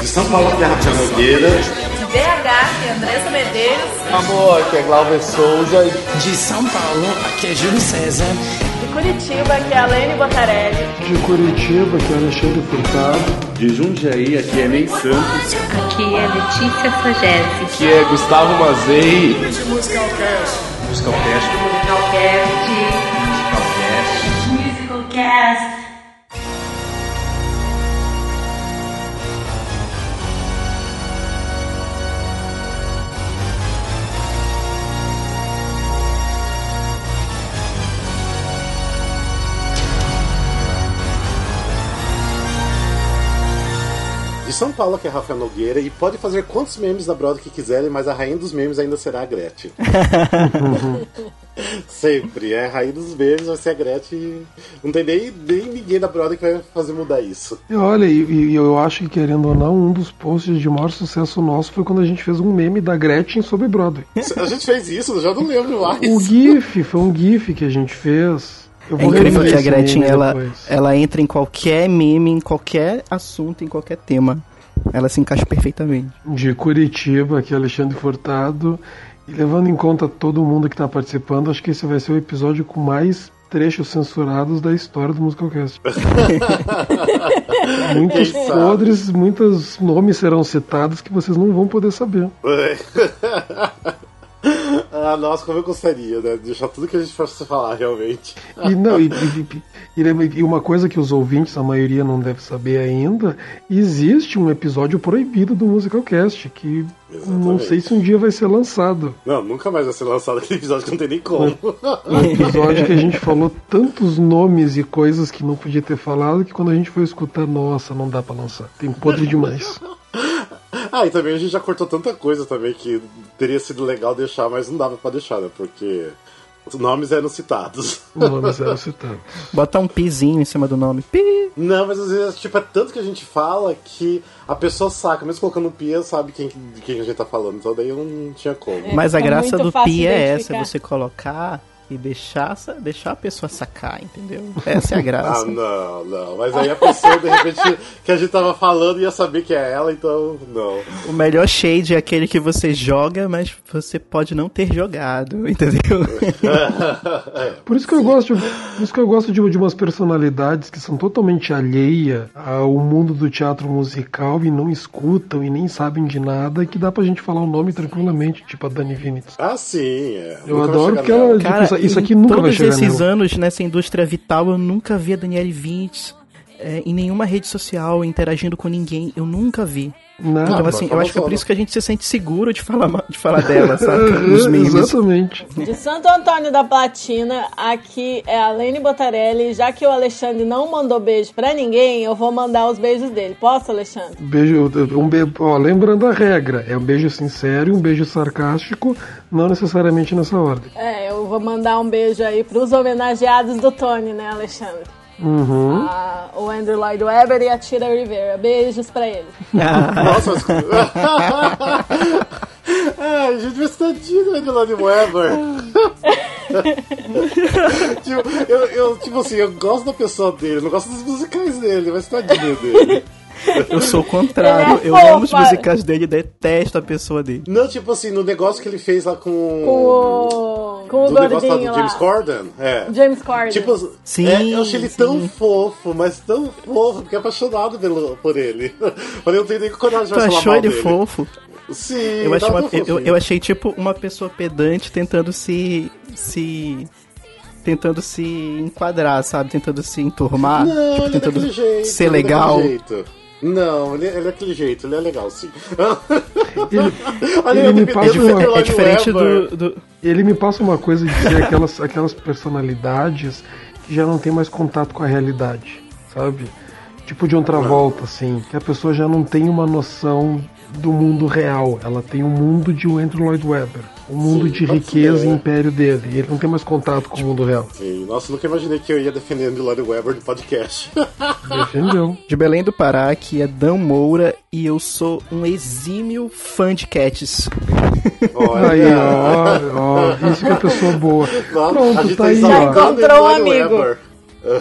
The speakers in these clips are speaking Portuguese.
De São Paulo, que é Rafael Nogueira. De BH, que é Andressa Medeiros. Amor, aqui é Glauber Souza. De São Paulo, aqui é Júlio César. De Curitiba, que é Alene Botarelli. De Curitiba, que é Alexandre Furtado. De Jundiaí, aqui é Ney Santos. Aqui é Letícia Sagese. Aqui é Gustavo Mazei. Musicalcast. Musicalcast. Musicalcast. Musicalcast. De São Paulo, que é Rafael Nogueira, e pode fazer quantos memes da Broadway que quiserem, mas a rainha dos memes ainda será a Gretchen. Sempre, é a rainha dos memes vai ser a Gretchen. Não tem nem, nem ninguém da Broadway que vai fazer mudar isso. E olha, e, e eu acho que, querendo ou não, um dos posts de maior sucesso nosso foi quando a gente fez um meme da Gretchen sobre Broadway. A gente fez isso, eu já não lembro mais. O GIF, foi um GIF que a gente fez. Eu É incrível que a Gretchen ela, depois. ela entra em qualquer meme, em qualquer assunto, em qualquer tema. Ela se encaixa perfeitamente. De Curitiba, aqui é Alexandre Furtado. E levando em conta todo mundo que está participando, acho que esse vai ser o episódio com mais trechos censurados da história do Musicalcast. Muitos Quem sabe? podres, muitos nomes serão citados que vocês não vão poder saber. ah, nossa, como eu gostaria, né? Deixar tudo que a gente fosse falar, realmente. E, não, e, e- e- uma coisa que os ouvintes, a maioria não deve saber ainda, existe um episódio proibido do Musicalcast, que não Exatamente. sei se um dia vai ser lançado. Não, nunca mais vai ser lançado aquele episódio que não tem nem como. Um episódio que a gente falou tantos nomes e coisas que não podia ter falado que quando a gente foi escutar, nossa, não dá pra lançar. Tem podre demais. Ah, e também a gente já cortou tanta coisa também que teria sido legal deixar, mas não dava pra deixar, né? Porque os nomes eram citados. Os nomes eram citados. Bota um pizinho em cima do nome. Pi! Não, mas às vezes, tipo, é tanto que a gente fala que a pessoa saca, mesmo colocando pia, sabe quem, de quem a gente tá falando. Então daí não tinha como. Mas a fica graça muito do pi é essa, é você colocar e deixar, deixar a pessoa sacar, entendeu? Essa é a Ah, graça. não, não. Mas aí a pessoa, de repente, que a gente tava falando ia saber que é ela, então não. O melhor shade é aquele que você joga, mas você pode não ter jogado, entendeu? Por isso que eu gosto, por isso que eu gosto de, de umas personalidades que são totalmente alheia ao mundo do teatro musical e não escutam e nem sabem de nada, e que dá pra gente falar o nome tranquilamente, tipo a Dani Vinitz. Ah, sim, é. Eu Nunca adoro porque ela-. Tipo, isso- aqui nunca vai todos chegar esses nela. anos nessa indústria vital, eu nunca vi a Daniele Vintes é, em nenhuma rede social interagindo com ninguém. Eu nunca vi. Nada. Então, Ah, assim, mas eu acho que é fala por isso que a gente se sente seguro de falar, de falar dela, sabe? Nos memes. Exatamente. De Santo Antônio da Platina, aqui é a Lene Botarelli. Já que o Alexandre não mandou beijo pra ninguém, eu vou mandar os beijos dele. Posso, Alexandre? Beijo, um be... Ó, lembrando a regra, é um beijo sincero e um beijo sarcástico, não necessariamente nessa ordem. É, eu vou mandar um beijo aí pros homenageados do Tony, né, Alexandre? Uhum. Ah, o Andrew Lloyd Webber e a Tira Rivera. Beijos pra ele. Nossa, mas. Ai, gente, mas tadinho do Lani Weber. tipo, eu, eu, tipo assim, eu gosto da pessoa dele, eu não gosto dos musicais dele, mas tadinho dele. Eu sou o contrário. É eu amo os musicais dele e detesto a pessoa dele. Não, tipo assim, no negócio que ele fez lá com. Com o, com o do negócio lá do James lá. Corden. É. James Corden. Tipo, Sim, é, eu achei ele sim. tão fofo, mas tão fofo, fiquei apaixonado pelo, por ele. Mas eu não tenho nem coragem de Tu mais falar achou mal ele dele. fofo? Sim, Eu, acho tava uma- eu, eu achei tipo uma pessoa pedante tentando se. se. tentando se enquadrar, sabe? Tentando se enturmar. Não, tipo, ele é tentando daquele jeito. ser ele é legal. jeito. Não, ele, ele é daquele jeito, ele é legal, sim. Ele, Olha, ele me passa uma- É diferente do, do- ele me passa uma coisa de ser aquelas, aquelas personalidades que já não tem mais contato com a realidade, sabe? Tipo de outra volta, assim, que a pessoa já não tem uma noção do mundo real. Ela tem o mundo de Andrew Lloyd Webber, o mundo Sim, de riqueza ser. e império dele. E ele não tem mais contato com o mundo real. Sim, nossa, nunca imaginei que eu ia defendendo o Lloyd Webber no podcast. Defendeu. de Belém do Pará, que é Dan Moura, e eu sou um exímio fã de Cats. Olha, Aí, ó, ó, isso que é pessoa boa. Nossa, Pronto, gente tá aí. Já encontrou um amigo. Webber.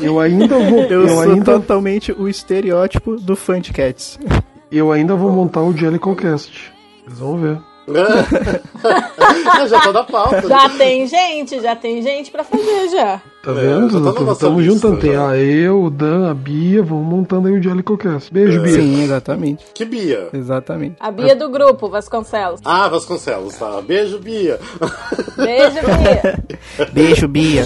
Eu ainda vou. Eu, Eu, sou ainda, totalmente o estereótipo do fã de Cats. eu ainda vou montar o Jellicocast. Vocês vão ver. Eu já tô na pauta. Já tem gente, já tem gente pra fazer já. Tá É, vendo? tá Estamos juntando. Tem a eu, o Dan, a Bia, vamos montando aí o Jellicocast. Beijo, Bia. Sim, exatamente. Que Bia? Exatamente. A Bia do grupo, Vasconcelos. Ah, Vasconcelos, tá. Beijo, Bia. Beijo, Bia. Beijo, Bia.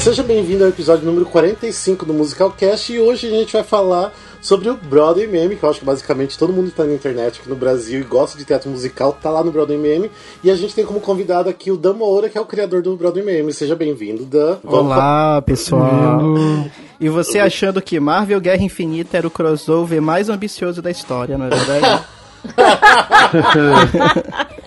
E seja bem-vindo ao episódio número 45 do Musicalcast. E hoje a gente vai falar sobre o Broadway Meme, que eu acho que basicamente todo mundo que tá na internet aqui no Brasil e gosta de teatro musical tá lá no Broadway Meme. E a gente tem como convidado aqui o Dan Moura, que é o criador do Broadway Meme. Seja bem-vindo, Dan. Vamos Olá, pessoal. E você achando que Marvel Guerra Infinita era o crossover mais ambicioso da história, não é verdade?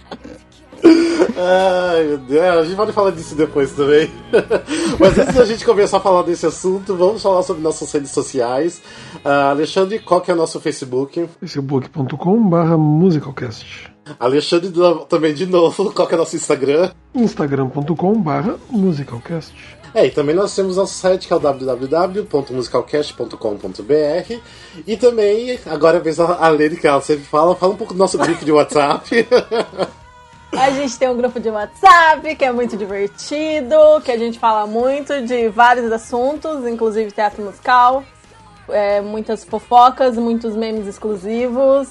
Ai, meu Deus, a gente pode falar disso depois também. Mas antes da gente começar a falar desse assunto, vamos falar sobre nossas redes sociais. Ah, Alexandre, qual que é o nosso Facebook? facebook.com barra musicalcast. Alexandre, também de novo, qual que é o nosso Instagram? instagram.com barra musicalcast. É, e também nós temos nosso site que é o www.musicalcast.com.br e também, agora é a vez a Lene que ela sempre fala, fala um pouco do nosso grupo de WhatsApp. A gente tem um grupo de WhatsApp que é muito divertido, que a gente fala muito de vários assuntos, inclusive teatro musical, é, muitas fofocas, muitos memes exclusivos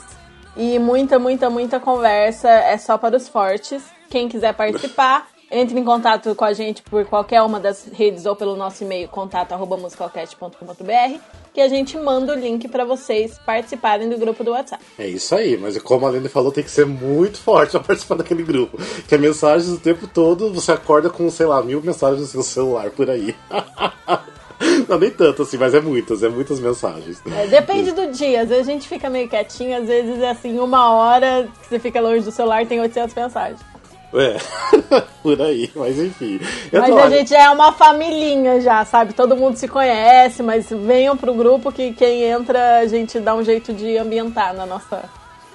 e muita, muita, muita conversa. É só para os fortes. Quem quiser participar, entre em contato com a gente por qualquer uma das redes ou pelo nosso e-mail contato@musicalcast.com.br que a gente manda o link para vocês participarem do grupo do WhatsApp. é isso aí, mas como a Lene falou, tem que ser muito forte pra participar daquele grupo. Que é mensagens o tempo todo, você acorda com, sei lá, mil mensagens no seu celular por aí. Não, nem tanto assim, mas é muitas, é muitas mensagens. É, depende do dia. Às vezes a gente fica meio quietinho, às vezes é assim, uma hora que você fica longe do celular tem 800 mensagens. É, por aí, mas enfim. Mas tô a gente é uma familhinha já, sabe? Todo mundo se conhece, mas venham pro grupo que quem entra a gente dá um jeito de ambientar na nossa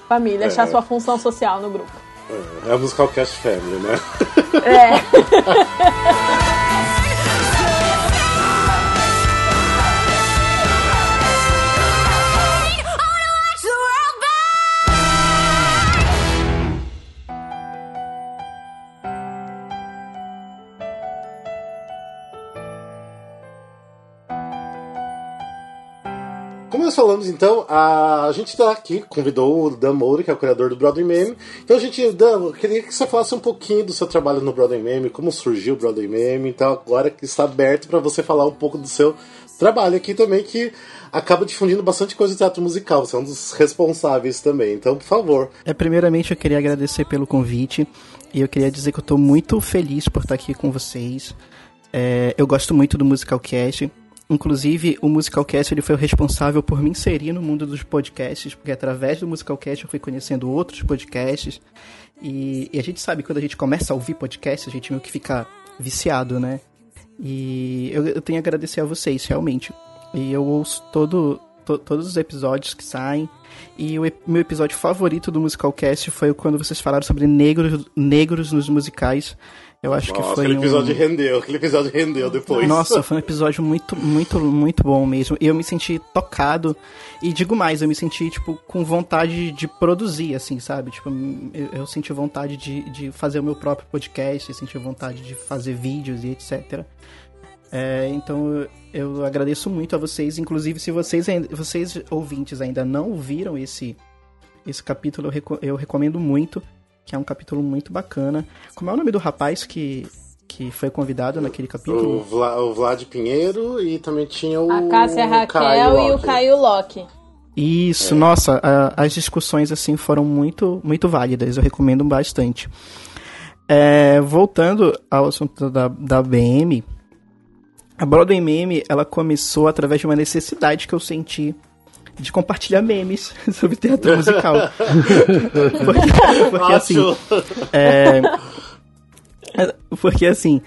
família, achar sua função social no grupo. É a Musicalcast Family, né? É. falamos, então, a, gente tá aqui, convidou o Dan Moura, que é o criador do Broadway Meme. Então, a gente, Dan, eu queria que você falasse um pouquinho do seu trabalho no Broadway Meme, como surgiu o Broadway Meme. Então, agora que está aberto para você falar um pouco do seu trabalho aqui também, que acaba difundindo bastante coisa de teatro musical. Você é um dos responsáveis também. Então, por favor. É, primeiramente, eu queria agradecer pelo convite e eu queria dizer que eu tô muito feliz por estar aqui com vocês. É, eu gosto muito do Musicalcast. Inclusive, o Musicalcast ele foi o responsável por me inserir no mundo dos podcasts, porque através do Musicalcast eu fui conhecendo outros podcasts. E, e a gente sabe, quando a gente começa a ouvir podcasts, a gente meio que fica viciado, né? E eu, eu tenho a agradecer a vocês, realmente. E eu ouço todo, to- todos os episódios que saem. E o meu episódio favorito do Musicalcast foi quando vocês falaram sobre negros, negros nos musicais. Eu acho que Nossa, foi aquele um... episódio rendeu, aquele episódio rendeu depois. Nossa, foi um episódio muito, muito, muito bom mesmo. E eu me senti tocado. E digo mais, eu me senti, tipo, com vontade de produzir, assim, sabe? Tipo, eu, eu senti vontade de, de fazer o meu próprio podcast, senti vontade de fazer vídeos e etc. É, então eu, agradeço muito a vocês. Inclusive, se vocês, vocês ouvintes ainda não ouviram esse, esse capítulo, eu, reco- eu recomendo muito. Que é um capítulo muito bacana. Como é o nome do rapaz que, que foi convidado naquele O, capítulo? Vla, o Vlad Pinheiro e também tinha o. A Cássia Raquel Caio e o Locke. Caio Locke. Isso, nossa, a- as discussões assim foram muito, muito válidas, eu recomendo bastante. É, voltando ao assunto da, da BM, a Broadway Meme, ela começou através de uma necessidade que eu senti de compartilhar memes sobre teatro musical. porque, porque assim, Acho. é, porque assim,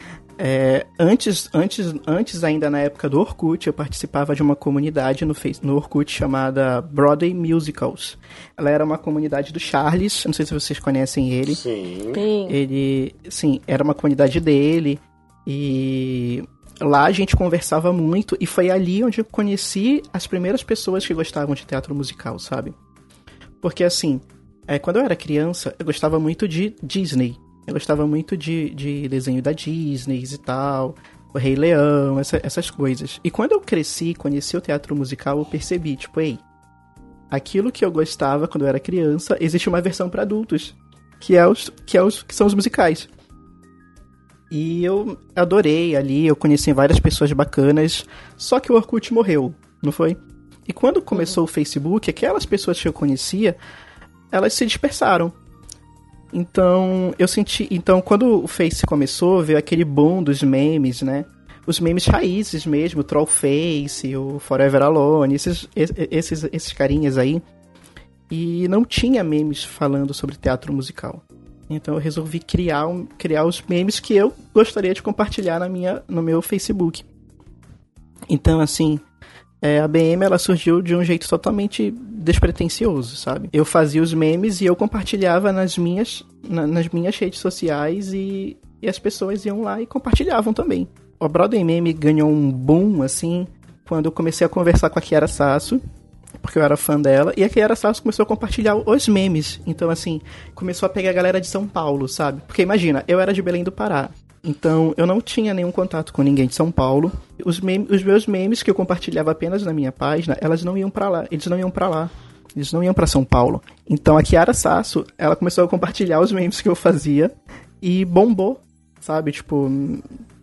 É, antes, antes, antes ainda na época do Orkut, eu participava de uma comunidade no, Face, no Orkut chamada Broadway Musicals. Ela era uma comunidade do Charles, não sei se vocês conhecem ele. Sim. Sim. Ele, sim, era uma comunidade dele e lá a gente conversava muito e foi ali onde eu conheci as primeiras pessoas que gostavam de teatro musical, sabe? Porque assim, é, quando eu era criança, eu gostava muito de Disney. Eu gostava muito de, de desenho da Disney e tal, o Rei Leão, essa- essas coisas. E quando eu cresci, conheci o teatro musical, eu percebi, tipo, ei, aquilo que eu gostava quando eu era criança, existe uma versão para adultos, que é os que é os que são os musicais. E eu adorei ali, eu conheci várias pessoas bacanas, só que o Orkut morreu, não foi? E quando começou o Facebook, aquelas pessoas que eu conhecia, elas se dispersaram. Então, eu senti, então quando o Face começou, veio aquele boom dos memes, né? Os memes raízes mesmo, o Trollface, o Forever Alone, esses, esses, esses carinhas aí. E não tinha memes falando sobre teatro musical. Então eu resolvi criar, um, criar os memes que eu gostaria de compartilhar na minha, no meu Facebook. Então, assim, é, a BM ela surgiu de um jeito totalmente despretensioso, sabe? Eu fazia os memes e eu compartilhava nas minhas, na- nas minhas redes sociais e, e as pessoas iam lá e compartilhavam também. O Broadway Meme ganhou um boom, assim, quando eu comecei a conversar com a Kiara Sasso, porque eu era fã dela, e a Kiara Sasso começou a compartilhar os memes. Então, assim, começou a pegar a galera de São Paulo, sabe? Porque imagina, eu era de Belém do Pará. Então, eu não tinha nenhum contato com ninguém de São Paulo. Os, meme- os meus memes que eu compartilhava apenas na minha página, elas não iam pra lá. Eles não iam pra lá. Eles não iam pra São Paulo. Então, a Kiara Sasso, ela começou a compartilhar os memes que eu fazia e bombou, sabe? Tipo,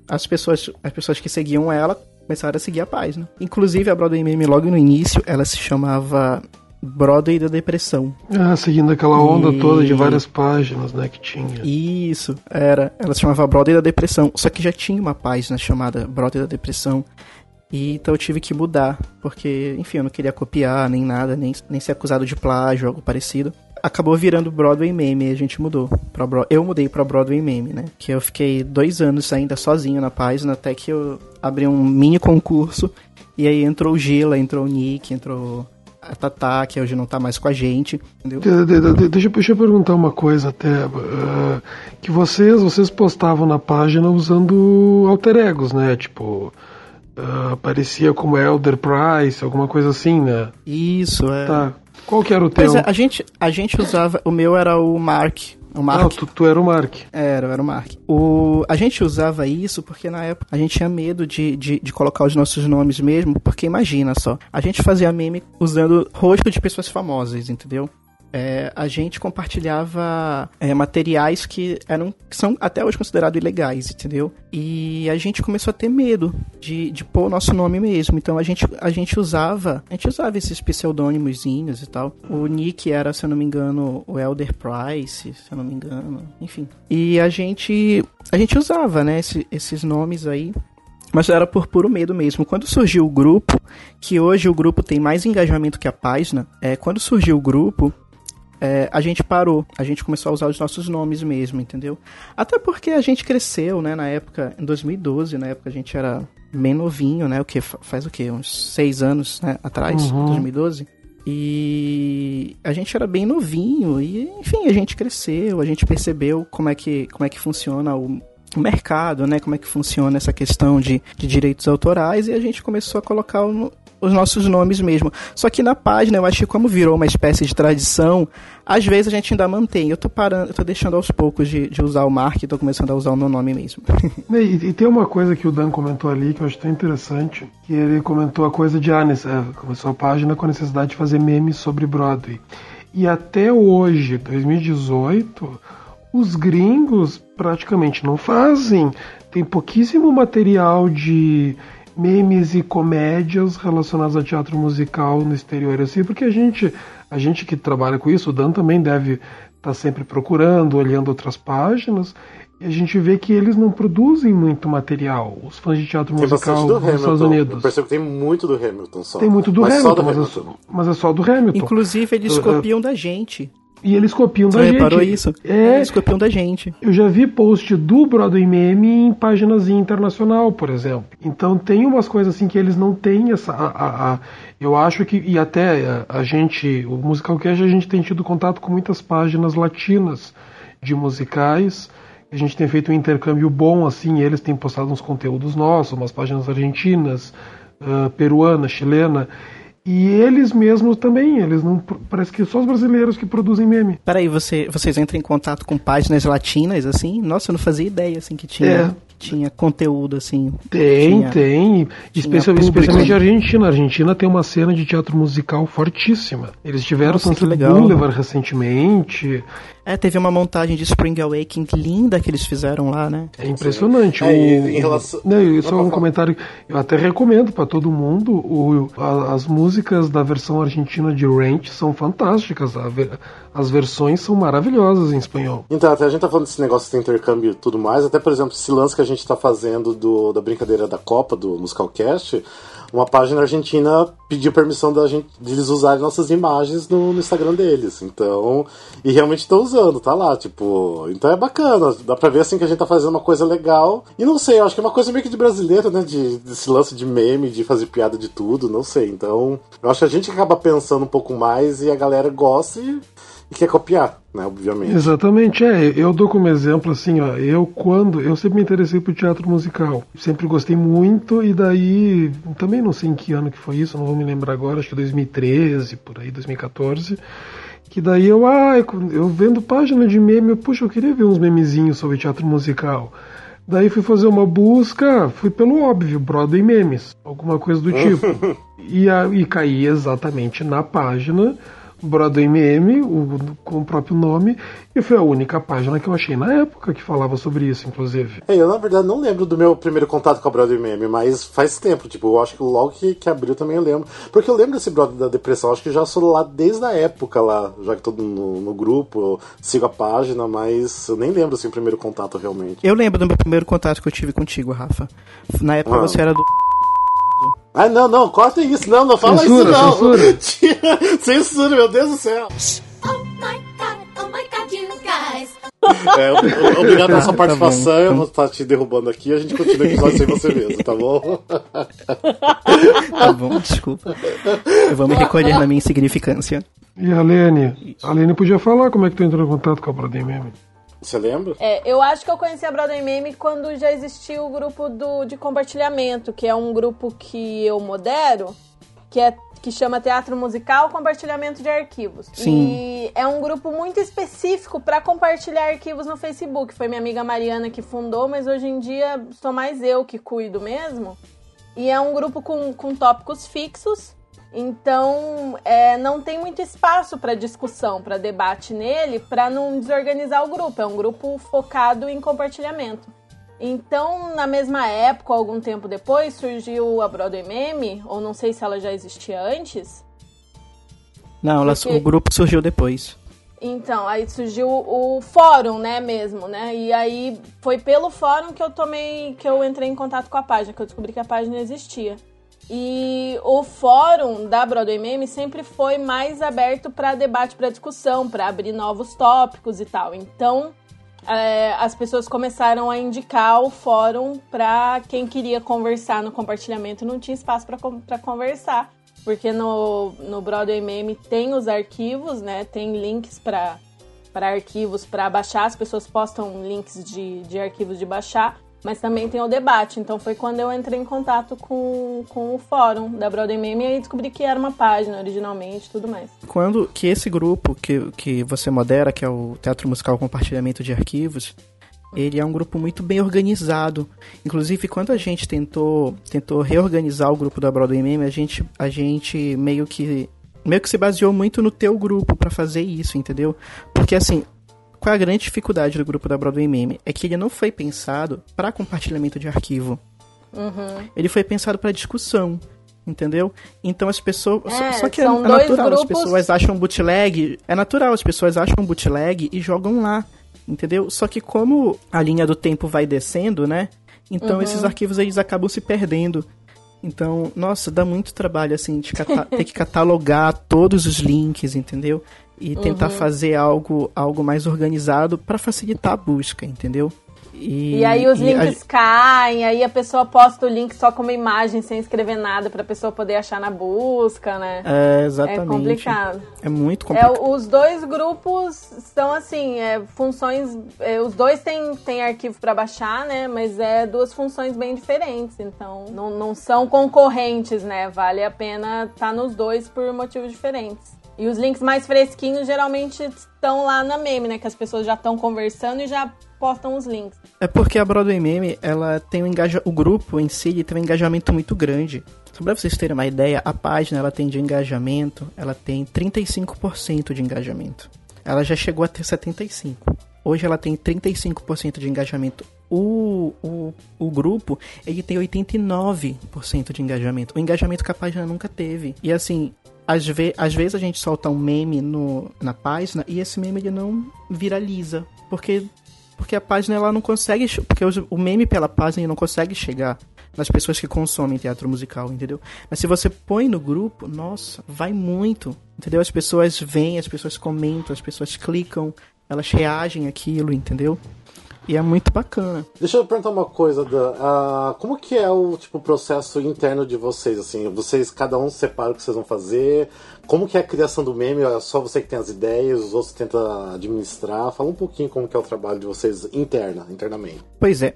as pessoas, as pessoas que seguiam ela começaram a seguir a página. Inclusive, a Broadway Meme, logo no início, ela se chamava Broadway da Depressão. Ah, seguindo aquela onda E- toda de várias páginas, né, que tinha. Isso, era. Ela se chamava Brother da Depressão. Só que já tinha uma página chamada Brother da Depressão. E então eu tive que mudar. Porque, enfim, eu não queria copiar nem nada, nem, nem ser acusado de plágio, algo parecido. Acabou virando Broadway Meme e a gente mudou. Pra Bro... Eu mudei pra Broadway Meme, né? Que eu fiquei dois anos ainda sozinho na página, até que eu abri um mini concurso. E aí entrou o Gila, entrou o Nick, entrou a Tatá, que hoje não tá mais com a gente, entendeu? De- de- de- Deixa, deixa eu perguntar uma coisa até. ah, que vocês, vocês postavam na página usando alter egos, né? Tipo, ah, aparecia como Elder Price, alguma coisa assim, né? Isso, é. Tá. Qual que era o teu? Pois é, a gente, a gente usava. O meu era o Mark. O Mark. Ah, tu, tu era o Mark. Era, era o Mark. O, a gente usava isso porque na época a gente tinha medo de, de, de colocar os nossos nomes mesmo, porque imagina só, a gente fazia meme usando rosto de pessoas famosas, entendeu? É, a gente compartilhava é, materiais que eram que são até hoje considerados ilegais, entendeu? E a gente começou a ter medo de, de pôr o nosso nome mesmo. Então a gente, a gente usava, a gente usava esses pseudônimozinhos e tal. O nick era, se eu não me engano, o Elder Price, se eu não me engano, enfim. E a gente a gente usava, né, esse- esses nomes aí mas era por puro medo mesmo. Quando surgiu o grupo, que hoje o grupo tem mais engajamento que a página, é, quando surgiu o grupo, é, a gente parou. A gente começou a usar os nossos nomes mesmo, entendeu? Até porque a gente cresceu, né? Na época, em 2012, na época a gente era bem novinho, né? O que faz o quê? Uns seis anos né? atrás, Uhum. 2012. E a gente era bem novinho e, enfim, a gente cresceu, a gente percebeu como é que, como é que funciona o, o mercado, né? Como é que funciona essa questão de, de direitos autorais e a gente começou a colocar o- os nossos nomes mesmo. Só que na página, eu acho que como virou uma espécie de tradição, às vezes a gente ainda mantém. Eu tô parando, eu tô deixando aos poucos de, de usar o Mark e tô começando a usar o meu nome mesmo. E, e tem uma coisa que o Dan comentou ali que eu acho tão interessante, que ele comentou a coisa de ah, nesse- é, começou a página com a necessidade de fazer memes sobre Broadway. E até hoje, 2018, os gringos praticamente não fazem. Tem pouquíssimo material de memes e comédias relacionados a teatro musical no exterior, assim, porque a gente, a gente que trabalha com isso, o Dan também deve estar sempre procurando, olhando outras páginas, e a gente vê que eles não produzem muito material, os fãs de teatro Tem musical do nos Estados Hamilton. Unidos. percebo que tem muito do Hamilton só. Tem muito do Mas só Hamilton, do mas, É só, mas é só do Hamilton. Inclusive, eles copiam da gente. E eles copiam Você da gente. reparou isso? É, Eles copiam da gente. eu já vi post do Broadway Meme em páginas internacional, por exemplo. Então tem umas coisas assim que eles não têm essa. a- a- a- eu acho que. E até a, a gente, o Musical Cash, a gente tem tido contato com muitas páginas latinas de musicais. A gente tem feito um intercâmbio bom, assim, eles têm postado uns conteúdos nossos, umas páginas argentinas, ah, peruana, chilena. E eles mesmos também, eles não. Parece que só os brasileiros que produzem meme. Peraí, você, vocês entram em contato com páginas latinas, assim? Nossa, eu não fazia ideia, assim, que tinha, É. tinha conteúdo, assim. Tem, Tinha- tem. Especia- público. especialmente a Argentina. A Argentina tem uma cena de teatro musical fortíssima. Eles tiveram Nossa, Sunset legal. Boulevard recentemente. É, teve uma montagem de Spring Awakening linda que eles fizeram lá, né? É impressionante. É, O- em relação- Não, só Não, um comentário. Eu até recomendo para todo mundo. o- a- as músicas da versão argentina de Ranch são fantásticas. A as versões são maravilhosas em espanhol. Então, até a gente tá falando desse negócio de intercâmbio e tudo mais, até por exemplo, esse lance que a gente tá fazendo do, da brincadeira da Copa, do Musicalcast, uma página argentina pediu permissão da gente, de eles usarem nossas imagens no, no Instagram deles. Então, e realmente estão usando, tá lá, tipo, então é bacana, dá pra ver assim que a gente tá fazendo uma coisa legal. E não sei, eu acho que é uma coisa meio que de brasileiro, né, de, desse lance de meme, de fazer piada de tudo, não sei. Então, eu acho que a gente acaba pensando um pouco mais e a galera gosta e, e quer copiar, né, obviamente. Exatamente, é. Eu dou como exemplo assim, ó. Eu quando. Eu sempre me interessei por teatro musical. Sempre gostei muito, e daí. Também não sei em que ano que foi isso, não vou me lembrar agora, acho que 2013, por aí, 2014. Que daí eu, ah, eu vendo página de meme, eu, puxa, eu queria ver uns memezinhos sobre teatro musical. Daí fui fazer uma busca, fui pelo óbvio, Broadway Memes, alguma coisa do tipo. e, a, e caí exatamente na página Broadway Meme, o, com o próprio nome, e foi a única página que eu achei na época que falava sobre isso, inclusive. É, eu na verdade não lembro do meu primeiro contato com a Broadway Meme, mas faz tempo, tipo, eu acho que logo que, que abriu também eu lembro. Porque eu lembro desse Broadway da Depressão, acho que já sou lá desde a época lá, já que todo no, no grupo, eu sigo a página, mas eu nem lembro assim o primeiro contato realmente. Eu lembro do meu primeiro contato que eu tive contigo, Rafa. Na época Ah. você era do. Ah, não, não, corta isso, não, não fala Censura, isso não. censura. Tira- censura, meu Deus do céu. Oh my god, oh my god, you guys. É, ob- obrigado pela sua Tá participação, bom. eu vou estar te derrubando aqui, a gente continua o episódio sem você mesmo, tá bom? Tá bom, desculpa. Eu vou me recolher na minha insignificância. E a Lene? A Lene podia falar como é que tu entrou em contato com a Broadway Meme. Você lembra? É, eu acho que eu conheci a Broadway Meme quando já existia o grupo do, de compartilhamento, que é um grupo que eu modero, que é que chama Teatro Musical Compartilhamento de Arquivos. Sim. E é um grupo muito específico para compartilhar arquivos no Facebook. Foi minha amiga Mariana que fundou, mas hoje em dia sou mais eu que cuido mesmo. E é um grupo com, com tópicos fixos. Então, é, não tem muito espaço para discussão, para debate nele, para não desorganizar o grupo. É um grupo focado em compartilhamento. Então, na mesma época, algum tempo depois, surgiu a Broadway Meme, ou não sei se ela já existia antes. Não, ela- Porque- o grupo surgiu depois. Então, aí surgiu o fórum, né, mesmo, né? E aí foi pelo fórum que eu tomei, que eu entrei em contato com a página, que eu descobri que a página existia. E o fórum da Broadway Meme sempre foi mais aberto para debate, para discussão, para abrir novos tópicos e tal. Então, é, as pessoas começaram a indicar o fórum para quem queria conversar no compartilhamento, não tinha espaço para conversar. Porque no, no Broadway Meme tem os arquivos, né? Tem links para arquivos para baixar, as pessoas postam links de, de arquivos de baixar, mas também tem o debate. Então foi quando eu entrei em contato com, com o fórum da Broadway Meme e descobri que era uma página originalmente tudo mais. Quando que esse grupo que, que você modera, que é o Teatro Musical Compartilhamento de Arquivos, ele é um grupo muito bem organizado. Inclusive, quando a gente tentou, tentou reorganizar o grupo da Broadway Meme, a gente, a gente meio que meio que se baseou muito no teu grupo pra fazer isso, entendeu? Porque assim, qual é a grande dificuldade do grupo da Broadway Meme? É que ele não foi pensado para compartilhamento de arquivo. Uhum. Ele foi pensado para discussão. Entendeu? Então as pessoas. É, só que é, é natural, as grupos- pessoas acham bootleg. É natural, as pessoas acham bootleg e jogam lá. Entendeu? Só que como a linha do tempo vai descendo, né? Então Uhum. esses arquivos eles acabam se perdendo. Então, nossa, dá muito trabalho assim de ter que catalogar todos os links, entendeu? E tentar Uhum. fazer algo, algo mais organizado para facilitar a busca, entendeu? E aí os e a- links caem, aí a pessoa posta o link só com uma imagem, sem escrever nada, pra pessoa poder achar na busca, né? É, exatamente. É complicado. É muito É, complicado. os dois grupos são assim, é, funções. é, os dois têm, têm arquivo para baixar, né? Mas é duas funções bem diferentes. Então, não, não são concorrentes, né? Vale a pena estar nos dois por motivos diferentes. E os links mais fresquinhos geralmente estão lá na meme, né? Que as pessoas já estão conversando e já postam os links. É porque a Broadway Meme, ela tem um engaja... o grupo em si tem um engajamento muito grande. Só pra vocês terem uma ideia, a página ela tem de engajamento, ela tem 35% de engajamento. Ela já chegou a ter 75%. Hoje ela tem 35% de engajamento. O, o, o grupo, ele tem 89% de engajamento. O engajamento que a página nunca teve. E assim, às, ve às vezes a gente solta um meme no, na página e esse meme ele não viraliza. Porque porque a página ela não consegue, porque o meme pela página não consegue chegar nas pessoas que consomem teatro musical, entendeu? Mas se você põe no grupo, nossa, vai muito, entendeu? As pessoas vêm, as pessoas comentam, as pessoas clicam, elas reagem àquilo, entendeu? E é muito bacana. Deixa eu perguntar uma coisa, Dan. Ah, como que é o tipo processo interno de vocês? Assim, vocês cada um separa o que vocês vão fazer? Como que é a criação do meme? É só você que tem as ideias, os outros tentam administrar. Fala um pouquinho como que é o trabalho de vocês interna, internamente. Pois é.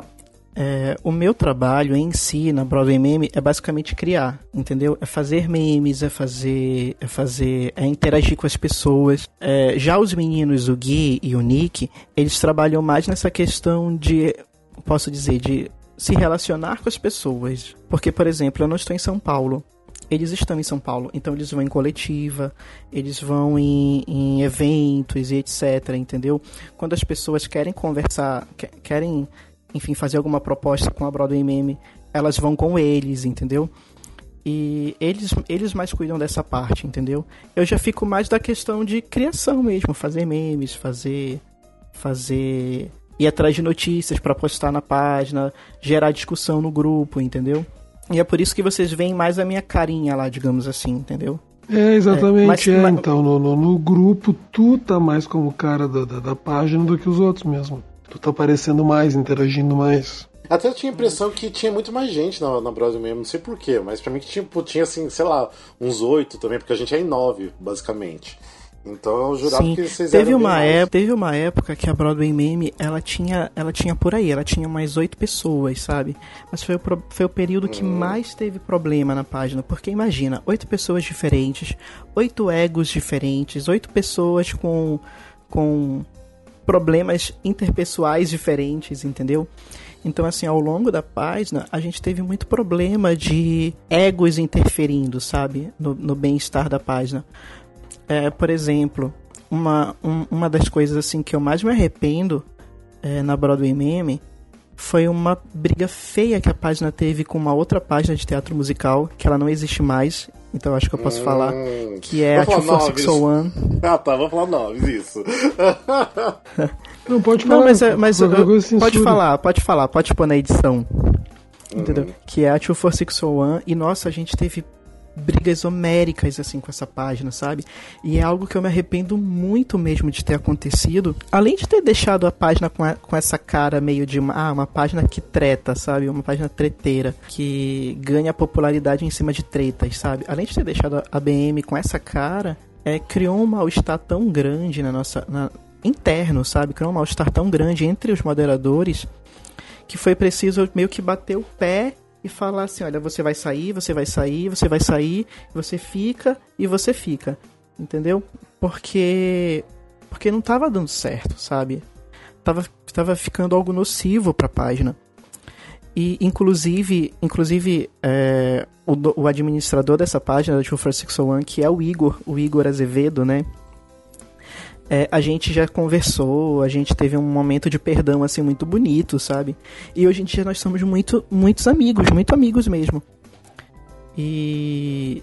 É, o meu trabalho em si na Broadway Meme é basicamente criar, entendeu? É fazer memes, é fazer, é fazer, é interagir com as pessoas. É, já os meninos, o Gui e o Nick, eles trabalham mais nessa questão de, posso dizer, de se relacionar com as pessoas. Porque, por exemplo, eu não estou em São Paulo. Eles estão em São Paulo, então eles vão em coletiva, eles vão em, em eventos e etc, entendeu? Quando as pessoas querem conversar, que- querem enfim, fazer alguma proposta com a Broadway Meme, elas vão com eles, entendeu? E eles, eles mais cuidam dessa parte, entendeu? Eu já fico mais da questão de criação mesmo, fazer memes, fazer fazer ir atrás de notícias para postar na página, gerar discussão no grupo, entendeu? E é por isso que vocês veem mais a minha carinha lá, digamos assim, entendeu? É, exatamente. É, mas- é, mas- então, no, no, no grupo, tu tá mais como cara da, da, da página do que os outros mesmo. Tu tá aparecendo mais, interagindo mais. Até eu tinha a impressão que tinha muito mais gente na, na Broadway mesmo, não sei porquê, mas pra mim que tipo, tinha assim, sei lá, uns oito também, porque a gente é em nove, basicamente. Então eu jurava Sim, que vocês teve uma, mais. época, teve uma época que a Broadway Meme, ela tinha, ela tinha por aí, ela tinha mais oito pessoas, sabe? Mas foi o, pro- foi o período que mais teve problema na página, porque imagina, oito pessoas diferentes, oito egos diferentes, oito pessoas com, com problemas interpessoais diferentes, entendeu? Então, assim, ao longo da página, a gente teve muito problema de egos interferindo, sabe? No, no bem-estar da página. É, por exemplo, uma, um- uma das coisas assim que eu mais me arrependo é, na Broadway Meme foi uma briga feia que a página teve com uma outra página de teatro musical, que ela não existe mais, então acho que eu posso Hum. falar, que é a Vou falar 24601. Ah, tá, vou falar noves, isso. Não, pode falar. Não, mas, é- mas eu- pode falar, pode falar, pode pôr na edição. Entendeu? Uhum. Que é a 24601 e nossa, a gente teve brigas homéricas assim com essa página, sabe? E é algo que eu me arrependo muito mesmo de ter acontecido. Além de ter deixado a página com, a- com essa cara meio de uma, ah, uma página que treta, sabe? Uma página treteira, que ganha popularidade em cima de tretas, sabe? Além de ter deixado a- BM com essa cara, é, criou um mal-estar tão grande na nossa. na- interno, sabe? Criou um mal-estar tão grande entre os moderadores que foi preciso meio que bater o pé e falar assim, olha, você vai sair, você vai sair, você vai sair, você fica e você fica. Entendeu? Porque porque não tava dando certo, sabe? Tava tava ficando algo nocivo pra página. E inclusive, inclusive é, o, o administrador dessa página da 24601, que é o Igor, o Igor Azevedo, né? É, a gente já conversou, a gente teve um momento de perdão assim muito bonito, sabe? E hoje em dia nós somos muito, muitos amigos, muito amigos mesmo. E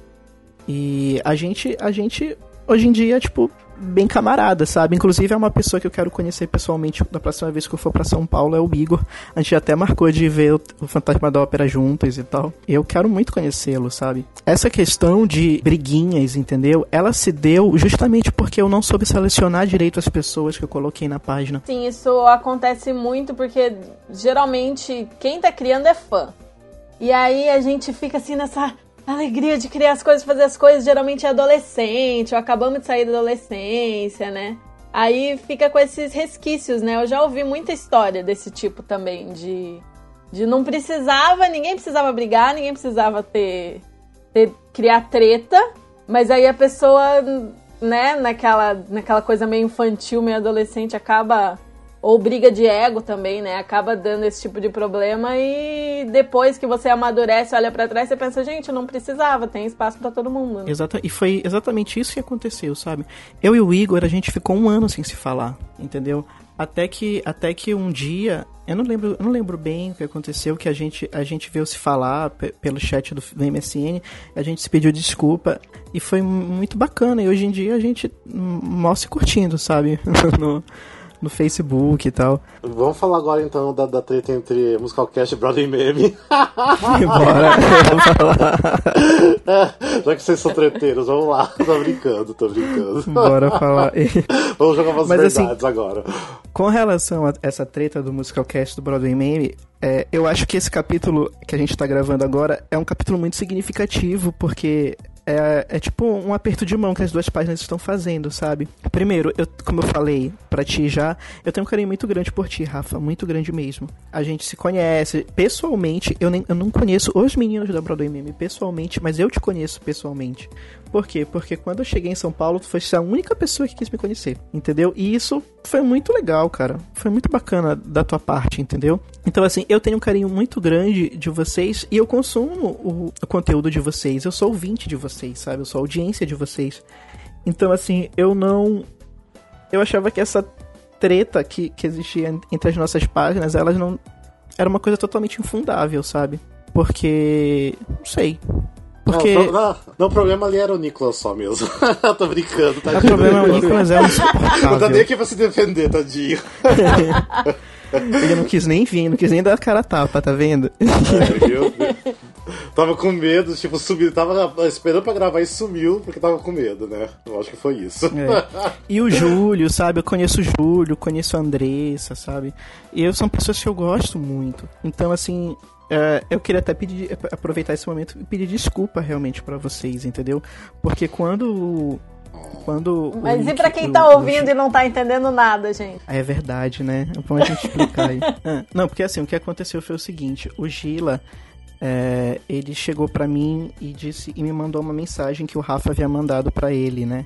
e a gente, a gente hoje em dia tipo bem camarada, sabe? Inclusive é uma pessoa que eu quero conhecer pessoalmente da próxima vez que eu for para São Paulo, é o Igor. A gente até marcou de ver o, Fantasma da Ópera juntos e tal. Eu quero muito conhecê-lo, sabe? Essa questão de briguinhas, entendeu? Ela se deu justamente porque eu não soube selecionar direito as pessoas que eu coloquei na página. Sim, isso acontece muito porque geralmente quem tá criando é fã. E aí a gente fica assim nessa alegria de criar as coisas, fazer as coisas, geralmente é adolescente, ou acabamos de sair da adolescência, né? Aí fica com esses resquícios, né? Eu já ouvi muita história desse tipo também, de, de não precisava, ninguém precisava brigar, ninguém precisava ter, ter criar treta, mas aí a pessoa, né, naquela, naquela coisa meio infantil, meio adolescente, acaba ou briga de ego também, né? Acaba dando esse tipo de problema e depois que você amadurece, olha para trás, você pensa, gente, não precisava, tem espaço para todo mundo. Né? E foi exatamente isso que aconteceu, sabe? Eu e o Igor, a gente ficou um ano sem se falar, entendeu? Até que, até que um dia, eu não lembro, eu não lembro bem o que aconteceu, que a gente, a gente veio se falar pelo chat do, do MSN, a gente se pediu desculpa e foi muito bacana. E hoje em dia a gente mal se curtindo, sabe? no, no Facebook e tal. Vamos falar agora então da, da treta entre Musicalcast e Brother Meme. Bora, vamos falar. É, já que vocês são treteiros, vamos lá. Tô brincando, tô brincando. Bora falar. vamos jogar umas Mas, assim, verdades agora. Com relação a essa treta do Musicalcast do Broadway Meme, é, eu acho que esse capítulo que a gente tá gravando agora é um capítulo muito significativo, porque é, é, tipo um aperto de mão que as duas páginas estão fazendo, sabe? Primeiro, eu, como eu falei pra ti já, eu tenho um carinho muito grande por ti, Rafa, muito grande mesmo. A gente se conhece pessoalmente, eu, nem, eu não conheço os meninos da Broadway Meme pessoalmente, mas eu te conheço pessoalmente. Por quê? Porque quando eu cheguei em São Paulo, tu foste a única pessoa que quis me conhecer, entendeu? E isso foi muito legal, cara. Foi muito bacana da tua parte, entendeu? Então, assim, eu tenho um carinho muito grande de vocês e eu consumo o, o conteúdo de vocês. Eu sou ouvinte de vocês, sabe? Eu sou audiência de vocês. Então, assim, eu não. Eu achava que essa treta que, que existia entre as nossas páginas, elas não. Era uma coisa totalmente infundável, sabe? Porque. Não sei. Porque... Não, não, não, o problema ali era o Nicolas só mesmo. Tô brincando, tadinho. O problema é o Nicolas é um insuportável. Não tá nem aqui pra se defender, tadinho. Ele não quis nem vir, não quis nem dar a cara a tapa, tá vendo? É? Tava com medo, tipo, subiu, tava esperando pra gravar e sumiu porque tava com medo, né? Eu acho que foi isso. É. E o Júlio, sabe? Eu conheço o Júlio, conheço a Andressa, sabe? E eu são pessoas que eu gosto muito. Então, assim, é, eu queria até pedir, aproveitar esse momento e pedir desculpa realmente para vocês, entendeu? Porque quando. Quando Mas e pra quem tá ouvindo e não tá entendendo nada, gente? É verdade, né? É bom a gente explicar aí. Ah, não, porque assim, o que aconteceu foi o seguinte: o Gila. É, ele chegou para mim e disse e me mandou uma mensagem que o Rafa havia mandado para ele, né?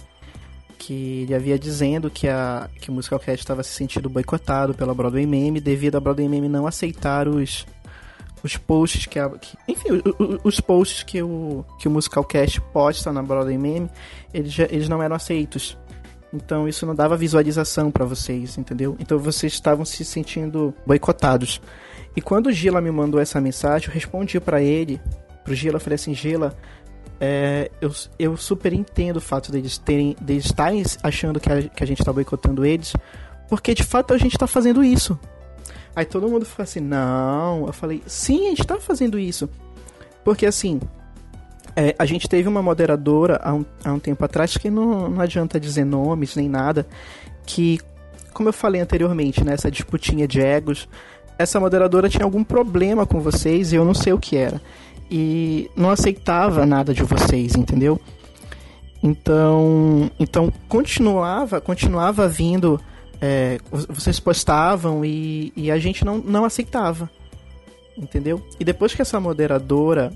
Que ele havia dizendo que a que o Musicalcast estava se sentindo boicotado pela Broadway Meme devido a Broadway Meme não aceitar os os posts que, a, que enfim, os, os posts que o, que o Musicalcast posta na Broadway Meme, eles, eles não eram aceitos. Então isso não dava visualização para vocês, entendeu? Então vocês estavam se sentindo boicotados. E quando o Gila me mandou essa mensagem, eu respondi para ele, pro Gila, eu falei assim, Gila, é, eu, eu super entendo o fato deles terem, deles estarem achando que a, que a gente tá boicotando eles, porque de fato a gente tá fazendo isso. Aí todo mundo ficou assim, não. Eu falei, sim, a gente tá fazendo isso. Porque assim, é, a gente teve uma moderadora há um, há um tempo atrás que não, não adianta dizer nomes nem nada, que, como eu falei anteriormente, nessa né, disputinha de egos, essa moderadora tinha algum problema com vocês e eu não sei o que era. E não aceitava nada de vocês, entendeu? Então, então continuava, continuava vindo é, vocês postavam e, e, a gente não, não aceitava. Entendeu? E depois que essa moderadora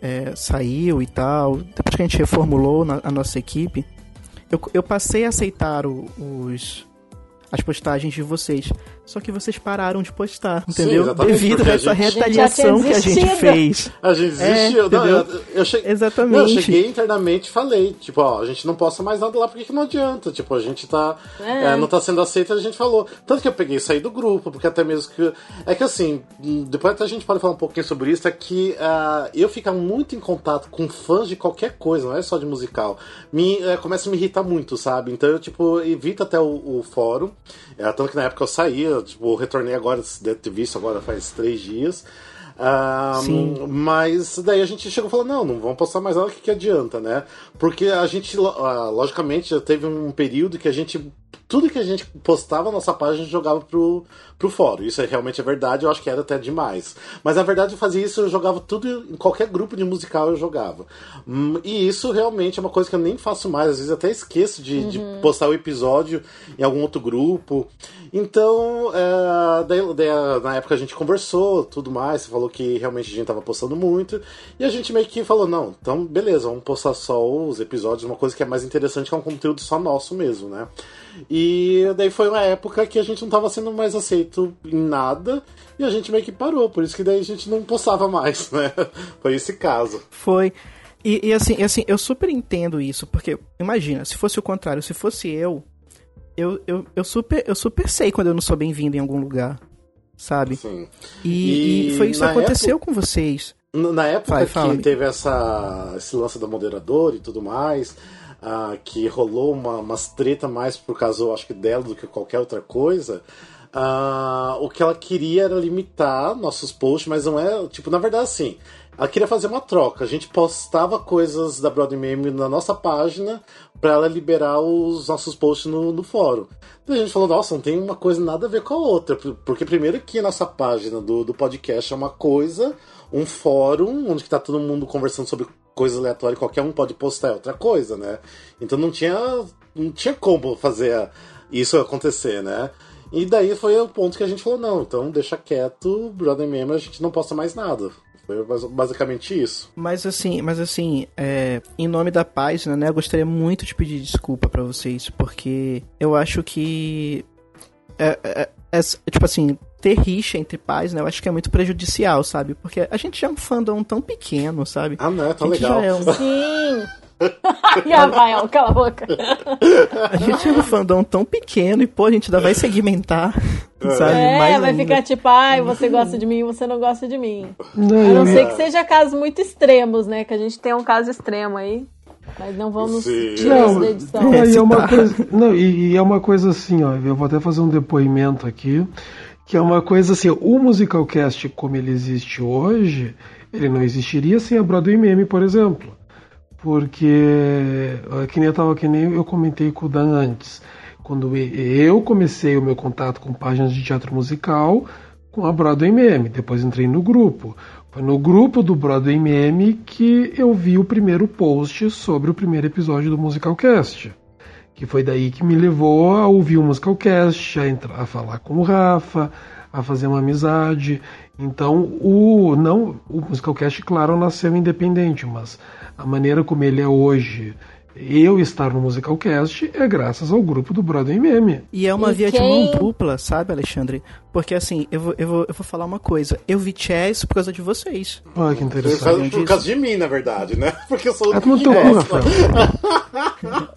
é, saiu e tal, depois que a gente reformulou na, a nossa equipe, eu, eu passei a aceitar o, os, as postagens de vocês. Só que vocês pararam de postar, entendeu? exatamente, Devido a essa gente- retaliação que a gente fez. A gente É, desistiu. não, entendeu? eu, eu cheguei, Exatamente. Não, eu cheguei internamente e falei, tipo, ó, a gente não posta mais nada lá porque que não adianta. Tipo, a gente tá. É. é, não tá sendo aceito, a gente falou. Tanto que eu peguei e saí do grupo, porque até mesmo que. É que assim, depois até a gente pode falar um pouquinho sobre isso, é que ah, eu ficar muito em contato com fãs de qualquer coisa, não é só de musical, me, é, começa a me irritar muito, sabe? Então eu, tipo, evito até o, o fórum. É, tanto que na época eu saí, eu, tipo, retornei agora, deve ter visto agora faz três dias. Ah, Sim. mas daí a gente chegou e falou, não, não vamos postar mais nada, o que, que adianta, né? Porque a gente, ah, logicamente, já teve um período que a gente. Tudo que a gente postava na nossa página a gente jogava pro, pro fórum. Isso é, realmente é verdade, eu acho que era até demais. Mas na verdade eu fazia isso, eu jogava tudo, em qualquer grupo de musical eu jogava. Hum, e isso realmente é uma coisa que eu nem faço mais, às vezes até esqueço de, de postar o episódio em algum outro grupo. Então, é, daí- daí, na época a gente conversou, tudo mais, você falou que realmente a gente tava postando muito, e a gente meio que falou, não, então beleza, vamos postar só os episódios, uma coisa que é mais interessante, que é um conteúdo só nosso mesmo, né? E daí foi uma época que a gente não tava sendo mais aceito em nada, e a gente meio que parou, por isso que daí a gente não postava mais, né? Foi esse caso. Foi. E, e assim, e assim, eu super entendo isso, porque imagina, se fosse o contrário, se fosse eu, eu, eu, eu, super, eu super sei quando eu não sou bem-vindo em algum lugar, sabe? Sim. E, E foi isso que aconteceu época- com vocês. Na época Vai, que teve essa, esse lance da moderadora e tudo mais, ah, que rolou uma, umas treta mais por causa, acho que dela do que qualquer outra coisa, ah, o que ela queria era limitar nossos posts, mas não é. Tipo, na verdade, assim. Ela queria fazer uma troca. A gente postava coisas da Broadway Meme na nossa página pra ela liberar os nossos posts no, no fórum. Daí a gente falou, nossa, não tem uma coisa nada a ver com a outra. Porque primeiro que a nossa página do, do podcast é uma coisa, um fórum onde que tá todo mundo conversando sobre coisas aleatórias, qualquer um pode postar é outra coisa, né? Então não tinha, não tinha como fazer isso acontecer, né? E daí foi o ponto que a gente falou, não, então deixa quieto, Brother Meme, a gente não posta mais nada. Foi bas- basicamente isso. Mas assim, mas assim, é, em nome da página, né, eu gostaria muito de pedir desculpa pra vocês, porque eu acho que é, é- é- tipo assim, ter rixa entre pais, né, eu acho que é muito prejudicial, sabe? Porque a gente já é um fandom tão pequeno, sabe? Ah, não, é tão a gente legal. já é um, Sim! e Rafael, cala a boca. a gente é um fandom tão pequeno e, pô, a gente ainda vai segmentar, sabe? É, Mais vai ainda. ficar tipo, ai, você gosta de mim, você não gosta de mim. Não, A não ser que seja casos muito extremos, né? Que a gente tem um caso extremo aí. Mas não vamos Sim. tirar isso da edição. não, e é uma coisa, não, e, e é uma coisa assim, ó, eu vou até fazer um depoimento aqui, que é uma coisa assim, o Musicalcast como ele existe hoje, ele não existiria sem a Broadway Meme, por exemplo. Porque, ó, que nem eu, tava, que nem eu comentei com o Dan antes, quando eu comecei o meu contato com páginas de teatro musical com a Broadway Meme, depois entrei no grupo. Foi no grupo do Broadway Meme que eu vi o primeiro post sobre o primeiro episódio do Musicalcast. Que foi daí que me levou a ouvir o Musicalcast, a, entrar, a falar com o Rafa, a fazer uma amizade. Então, o não o Musicalcast, claro, nasceu independente, mas a maneira como ele é hoje, eu estar no Musicalcast, é graças ao grupo do Broadway Meme. E é uma E via de quem- mão dupla, sabe, Alexandre? Porque assim, eu vou, eu vou, eu vou falar uma coisa. Eu vi Chess por causa de vocês. Olha que Por interessante. causa, disso? por causa de mim, na verdade, né? Porque eu sou o É único teu que cu. Rafael.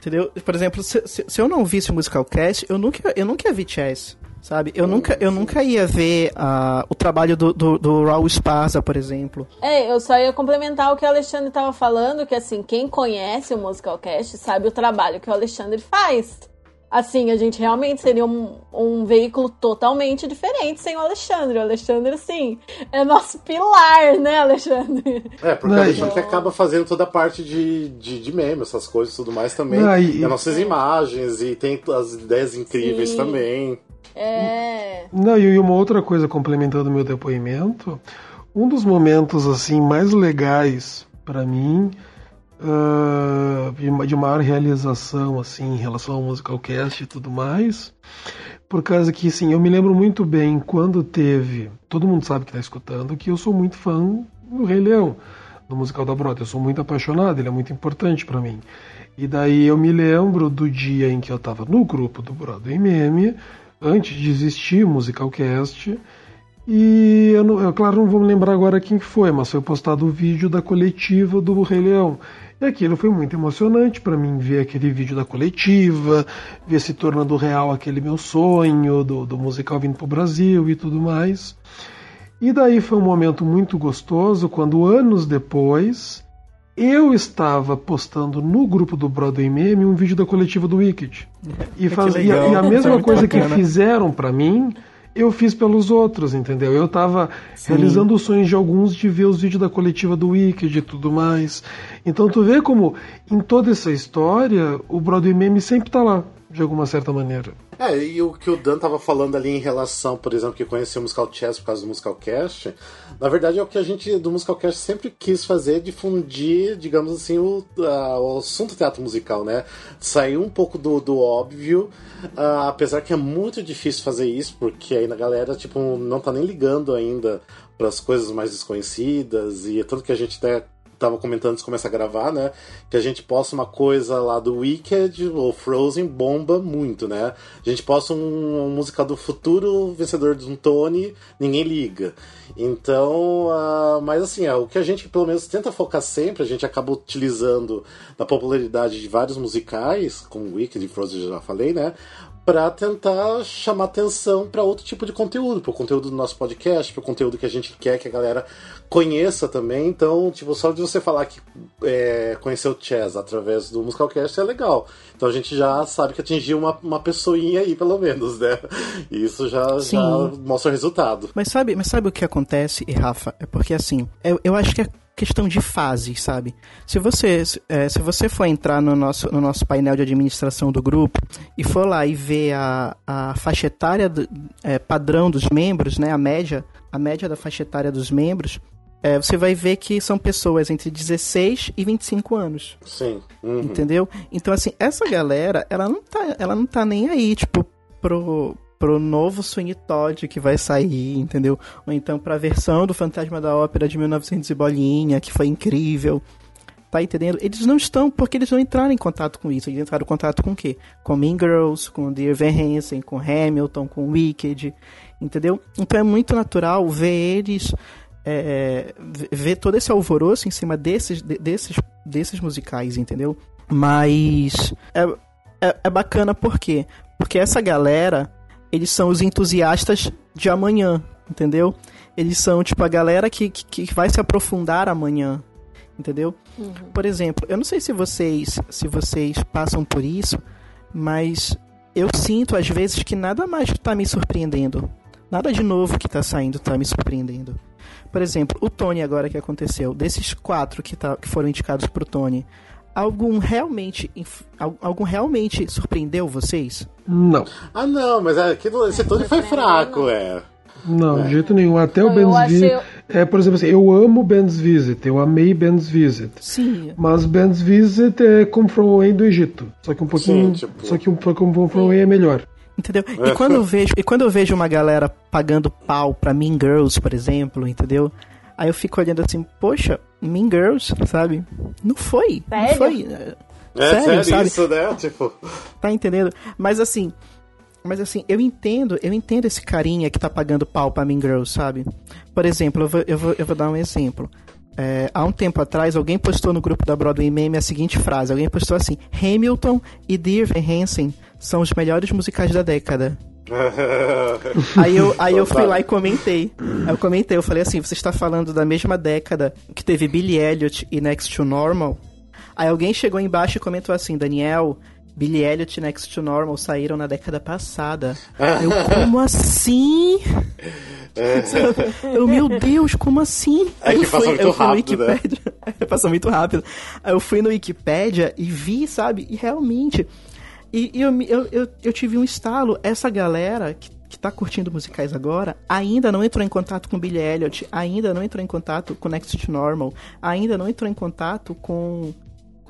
Entendeu? Por exemplo, se, se, se eu não visse o Musicalcast, eu nunca, eu nunca ver Chess. Sabe? Eu nunca, eu nunca ia ver ah, o trabalho do, do, do Raul Esparza, por exemplo. É, eu só ia complementar o que o Alexandre tava falando, que assim, quem conhece o Musicalcast sabe o trabalho que o Alexandre faz. Assim, a gente realmente seria um, um veículo totalmente diferente sem o Alexandre. O Alexandre, assim, é nosso pilar, né, Alexandre? É, porque Não, a gente que acaba fazendo toda a parte de, de, de meme, essas coisas e tudo mais também. Não, e- e as nossas imagens, e tem as ideias incríveis Sim. também. É. Não, e uma outra coisa complementando o meu depoimento, um dos momentos assim mais legais para mim ah, de ma- de maior realização assim em relação ao musicalcast e tudo mais, por causa que sim, eu me lembro muito bem quando teve, todo mundo sabe que está escutando que eu sou muito fã do Rei Leão, do musical da Broadway, eu sou muito apaixonado, ele é muito importante para mim. E daí eu me lembro do dia em que eu estava no grupo do Broadway Meme, antes de existir o Musicalcast, e eu, não, eu, claro, não vou me lembrar agora quem que foi, mas foi postado o vídeo da coletiva do Rei Leão. E aquilo foi muito emocionante para mim ver aquele vídeo da coletiva, ver se tornando real aquele meu sonho do, do musical vindo pro Brasil e tudo mais. E daí foi um momento muito gostoso quando anos depois eu estava postando no grupo do Broadway Meme um vídeo da coletiva do Wicked. E, faz, e, a, e a mesma coisa que fizeram para mim eu fiz pelos outros, entendeu? Eu tava Sim. realizando os sonhos de alguns de ver os vídeos da coletiva do Wicked e tudo mais. Então tu vê como em toda essa história o Broadway Meme sempre tá lá, de alguma certa maneira. É, e o que o Dan tava falando ali em relação, por exemplo, que conheceu o Musical Chess por causa do Musical Cast, na verdade é o que a gente do Musical Cast sempre quis fazer, difundir, digamos assim, o, a, o assunto teatro musical, né? Sair um pouco do, do óbvio, uh, apesar que é muito difícil fazer isso, porque aí na galera, tipo, não tá nem ligando ainda para as coisas mais desconhecidas e é tudo que a gente até tava comentando antes de começar a gravar, né? Que a gente posta uma coisa lá do Wicked ou Frozen bomba muito, né? A gente posta um, um musical do futuro vencedor de um Tony, ninguém liga. Então, uh, mas assim, é, o que a gente pelo menos tenta focar sempre, a gente acaba utilizando da popularidade de vários musicais, como Wicked e Frozen já falei, né? Para tentar chamar atenção para outro tipo de conteúdo, para o conteúdo do nosso podcast, para o conteúdo que a gente quer que a galera conheça também. Então, tipo, só de você falar que é, conheceu o Chess através do Musicalcast é legal. Então a gente já sabe que atingiu uma, uma pessoinha aí, pelo menos, né? E isso já, já mostra o resultado. Mas sabe, mas sabe o que acontece, Rafa? É porque assim, eu, eu acho que é questão de fase, sabe? Se você, é, se você for entrar no nosso, no nosso painel de administração do grupo e for lá e ver a, a faixa etária do, é, padrão dos membros, né, a média, a média da faixa etária dos membros, é, você vai ver que são pessoas entre 16 e 25 anos. Sim. Uhum. Entendeu? Então, assim, essa galera, ela não tá, ela não tá nem aí, tipo, pro, pro novo Swing Todd que vai sair, entendeu? Ou então pra versão do Fantasma da Ópera de 1900 e bolinha, que foi incrível. Tá entendendo? Eles não estão, porque eles não entraram em contato com isso. Eles entraram em contato com o quê? Com Mean Girls, com Dear Van Hansen, com Hamilton, com Wicked, entendeu? Então é muito natural ver eles, é, ver todo esse alvoroço em cima desses, desses, desses musicais, entendeu? Mas é, é, é bacana por quê? Porque essa galera eles são os entusiastas de amanhã, entendeu? Eles são, tipo, a galera que, que, que vai se aprofundar amanhã, entendeu? Uhum. Por exemplo, eu não sei se vocês, se vocês passam por isso, mas eu sinto às vezes que nada mais está me surpreendendo. Nada de novo que está saindo está me surpreendendo. Por exemplo, o Tony agora que aconteceu, desses quatro que, tá, que foram indicados pro Tony, algum realmente algum realmente surpreendeu vocês? Não. Ah, não, mas é, aquilo, esse todo foi fraco, é. Não, é. de jeito nenhum. Até o Ben's Visit. É, por exemplo, assim, eu amo Ben's Visit, eu amei Ben's Visit. Sim. Mas Ben's Visit é como From Away do Egito. Só que um pouquinho. Sim, tipo... Só que um como From Away é melhor. Entendeu? E é. quando eu vejo, e quando eu vejo uma galera pagando pau pra Mean Girls, por exemplo, entendeu? Aí eu fico olhando assim, poxa, Mean Girls, sabe? Não foi. Sério? Não foi. É, sério, sério sabe? isso, né? Tipo. Tá entendendo? Mas assim. Mas assim, eu entendo, eu entendo esse carinha que tá pagando pau pra Mean Girls, sabe? Por exemplo, eu vou, eu vou, eu vou dar um exemplo. É, há um tempo atrás, alguém postou no grupo da Broadway Meme a seguinte frase: alguém postou assim, Hamilton e Dear Van Hansen são os melhores musicais da década. aí eu, aí eu fui lá e comentei. Eu comentei, eu falei assim: você está falando da mesma década que teve Billy Elliot e Next to Normal? Aí alguém chegou embaixo e comentou assim: Daniel, Billy Elliot e Next to Normal saíram na década passada. eu, como assim? eu, meu Deus, como assim? É que passou muito rápido, né? passou muito rápido. Aí eu fui no Wikipedia e vi, sabe? E realmente e, e eu, eu, eu, eu, tive um estalo. Essa galera que, que tá curtindo musicais agora ainda não entrou em contato com Billy Elliot, ainda não entrou em contato com Next to Normal, ainda não entrou em contato com.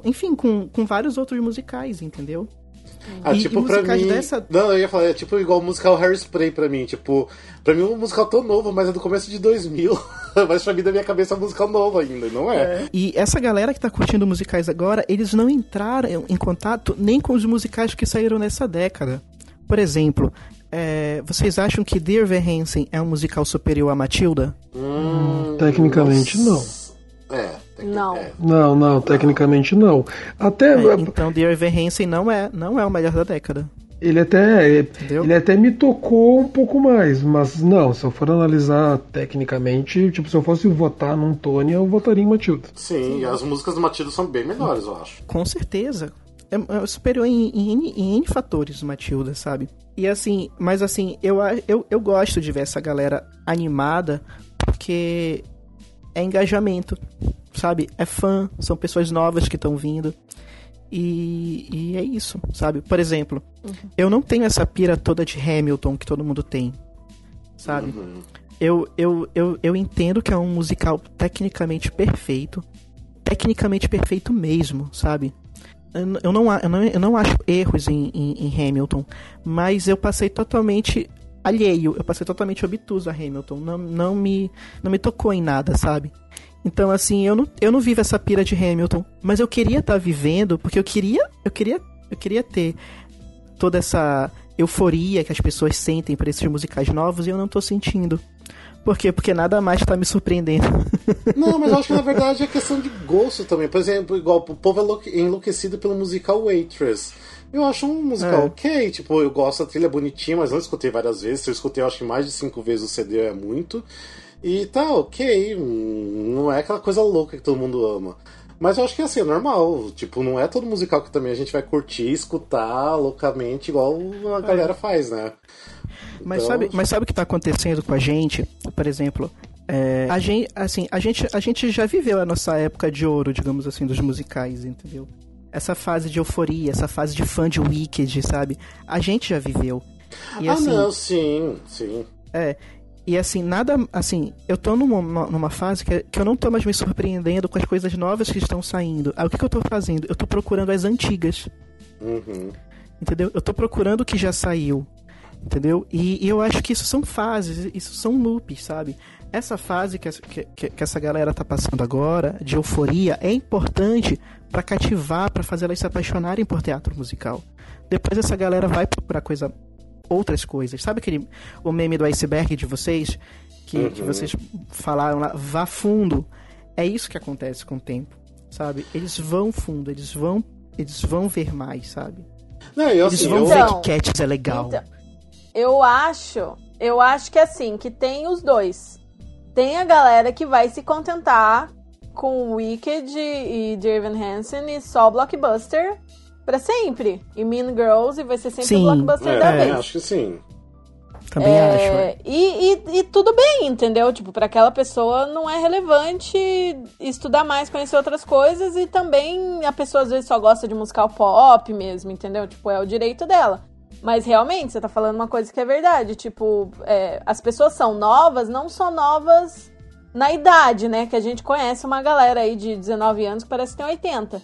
Enfim, com, com vários outros musicais, entendeu? Ah, e, tipo, e pra mim. Dessa... Não, eu ia falar, é tipo igual o musical Harry Spray pra mim. Tipo, pra mim o musical tão novo, mas é do começo de 2000. Mas pra mim, na minha cabeça, é musical novo ainda, não é? E essa galera que tá curtindo musicais agora, eles não entraram em contato nem com os musicais que saíram nessa década. Por exemplo, é, vocês acham que Dear Evan Hansen é um musical superior a Matilda? Hum, Tecnicamente, não. É, Não. é. Não, não, tecnicamente não. Até. É, então Dear Evan Hansen não é, não é o melhor da década. Ele até, Entendeu? ele até me tocou um pouco mais, mas não, se eu for analisar tecnicamente, tipo, se eu fosse votar num Tony, eu votaria em Matilda. Sim, e as músicas do Matilda são bem melhores, eu acho. Com certeza. É, é superior em, em, N- em N fatores, Matilda, sabe? E assim, mas assim, eu, eu, eu gosto de ver essa galera animada porque é engajamento, sabe? É fã, são pessoas novas que estão vindo. E, e é isso, sabe? Por exemplo, eu não tenho essa pira toda de Hamilton que todo mundo tem, sabe? Eu, eu, eu, eu entendo que é um musical tecnicamente perfeito. Tecnicamente perfeito mesmo, sabe? Eu, não, eu, não, eu não acho erros em, em, em Hamilton, mas eu passei totalmente alheio, eu passei totalmente obtuso a Hamilton. Não, não, me, não me tocou em nada, sabe? Então, assim, eu não, eu não vivo essa pira de Hamilton, mas eu queria estar vivendo, porque eu queria, eu queria, eu queria ter toda essa euforia que as pessoas sentem por esses musicais novos e eu não tô sentindo. Por quê? Porque nada mais tá me surpreendendo. Não, mas eu acho que na verdade é questão de gosto também. Por exemplo, igual o povo é enlouque- enlouquecido pelo musical Waitress. Eu acho um musical É. ok, tipo, eu gosto da trilha bonitinha, mas não escutei várias vezes. Se eu escutei, eu acho que mais de cinco vezes o CD é muito. E tá ok, não é aquela coisa louca que todo mundo ama. Mas eu acho que assim, é normal. Tipo, não é todo musical que também a gente vai curtir, escutar loucamente, igual a galera faz, né? Mas Então- sabe, mas sabe o que tá acontecendo com a gente? Por exemplo, é, a gente, assim, a gente, a gente já viveu a nossa época de ouro, digamos assim, dos musicais, entendeu? Essa fase de euforia, essa fase de fã de Wicked, sabe? A gente já viveu. E ah, assim, não, sim, sim. é. E assim, nada. Assim, eu tô numa, numa fase que, que eu não tô mais me surpreendendo com as coisas novas que estão saindo. Aí o que, que eu tô fazendo? Eu tô procurando as antigas. Uhum. Entendeu? Eu tô procurando o que já saiu. Entendeu? E, e eu acho que isso são fases, isso são loops, sabe? Essa fase que, essa- que, que- essa galera tá passando agora, de euforia, é importante pra cativar, pra fazer elas se apaixonarem por teatro musical. Depois essa galera vai procurar coisa, outras coisas. Sabe aquele o meme do iceberg de vocês? Que, que Uhum. vocês falaram lá, vá fundo. É isso que acontece com o tempo, sabe? Eles vão fundo, eles vão, eles vão ver mais, sabe? Não, eu, Eles assim, vão eu, ver Então, que Cats é legal. Então, eu acho, eu acho que assim, que tem os dois. Tem a galera que vai se contentar com Wicked e Dear Evan Hansen e só Blockbuster pra sempre. E Mean Girls e vai ser sempre Sim, o Blockbuster da é, vez. acho que sim. Também acho. É, é. e, e, e tudo bem, entendeu? Tipo, pra aquela pessoa não é relevante estudar mais, conhecer outras coisas e também a pessoa às vezes só gosta de musical pop mesmo, entendeu? Tipo, é o direito dela. Mas realmente, você tá falando uma coisa que é verdade. Tipo, é, as pessoas são novas, não são novas na idade, né? Que a gente conhece uma galera aí de 19 anos que parece que tem 80.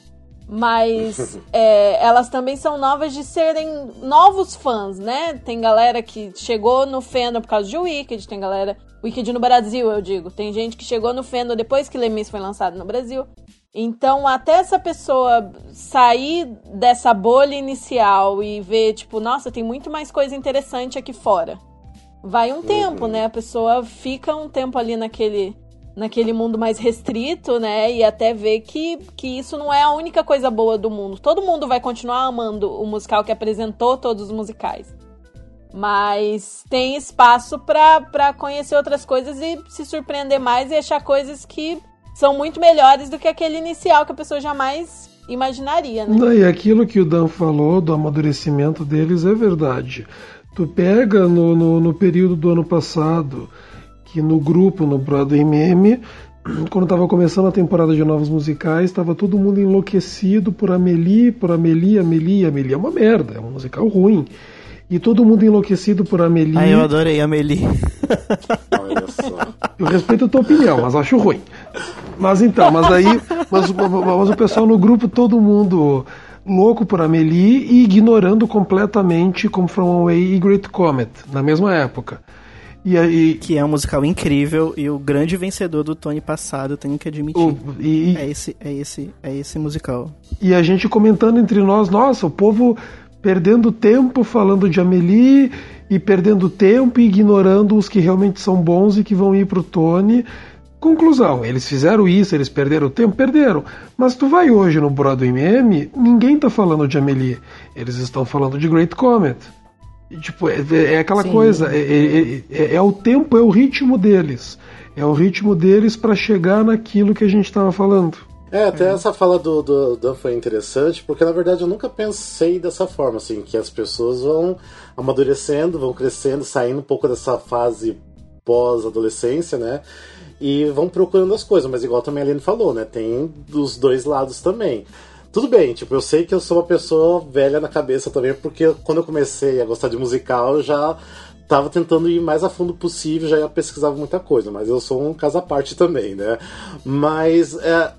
Mas é, elas também são novas de serem novos fãs, né? Tem galera que chegou no fandom por causa de Wicked, tem galera. Wicked no Brasil, eu digo. Tem gente que chegou no fandom depois que Lemis foi lançado no Brasil. Então, até essa pessoa sair dessa bolha inicial e ver, tipo, nossa, tem muito mais coisa interessante aqui fora. Vai um tempo, né? A pessoa fica um tempo ali naquele, naquele mundo mais restrito, né? E até ver que, que isso não é a única coisa boa do mundo. Todo mundo vai continuar amando o musical que apresentou todos os musicais. Mas tem espaço pra conhecer outras coisas e se surpreender mais e achar coisas que são muito melhores do que aquele inicial que a pessoa jamais imaginaria, né? Não, e aquilo que o Dan falou do amadurecimento deles é verdade. Tu pega no, no, no período do ano passado, que no grupo, no Broadway Meme, quando estava começando a temporada de novos musicais, estava todo mundo enlouquecido por Amelie, por Amelie, Amelie, Amelie é uma merda, é um musical ruim. E todo mundo enlouquecido por Amelie. Ai, eu adorei Amelie. Olha só. Eu respeito a tua opinião, mas acho ruim. Mas então, mas aí. Mas, mas o pessoal no grupo, todo mundo louco por Amelie e ignorando completamente Come From Away e Great Comet, na mesma época. E aí, Que é um musical incrível e o grande vencedor do Tony passado, tenho que admitir. o- e, É esse, é esse, é esse musical. E a gente comentando entre nós, nossa, o povo perdendo tempo falando de Amelie e perdendo tempo e ignorando os que realmente são bons e que vão ir pro Tony. Conclusão, eles fizeram isso, eles perderam tempo, perderam. Mas tu vai hoje no Broadway Meme, ninguém tá falando de Amelie. Eles estão falando de Great Comet. Tipo, é, é aquela Sim. coisa, é, é- é- é o tempo, é o ritmo deles. É o ritmo deles para chegar naquilo que a gente tava falando. É, até essa fala do, do Dan foi interessante, porque na verdade eu nunca pensei dessa forma, assim, que as pessoas vão amadurecendo, vão crescendo, saindo um pouco dessa fase pós-adolescência, né? E vão procurando as coisas, mas igual também a Aline falou, né? Tem dos dois lados também. Tudo bem, tipo, eu sei que eu sou uma pessoa velha na cabeça também, porque quando eu comecei a gostar de musical, eu já tava tentando ir mais a fundo possível, já ia pesquisar muita coisa, mas eu sou um caso à parte também, né? Mas é,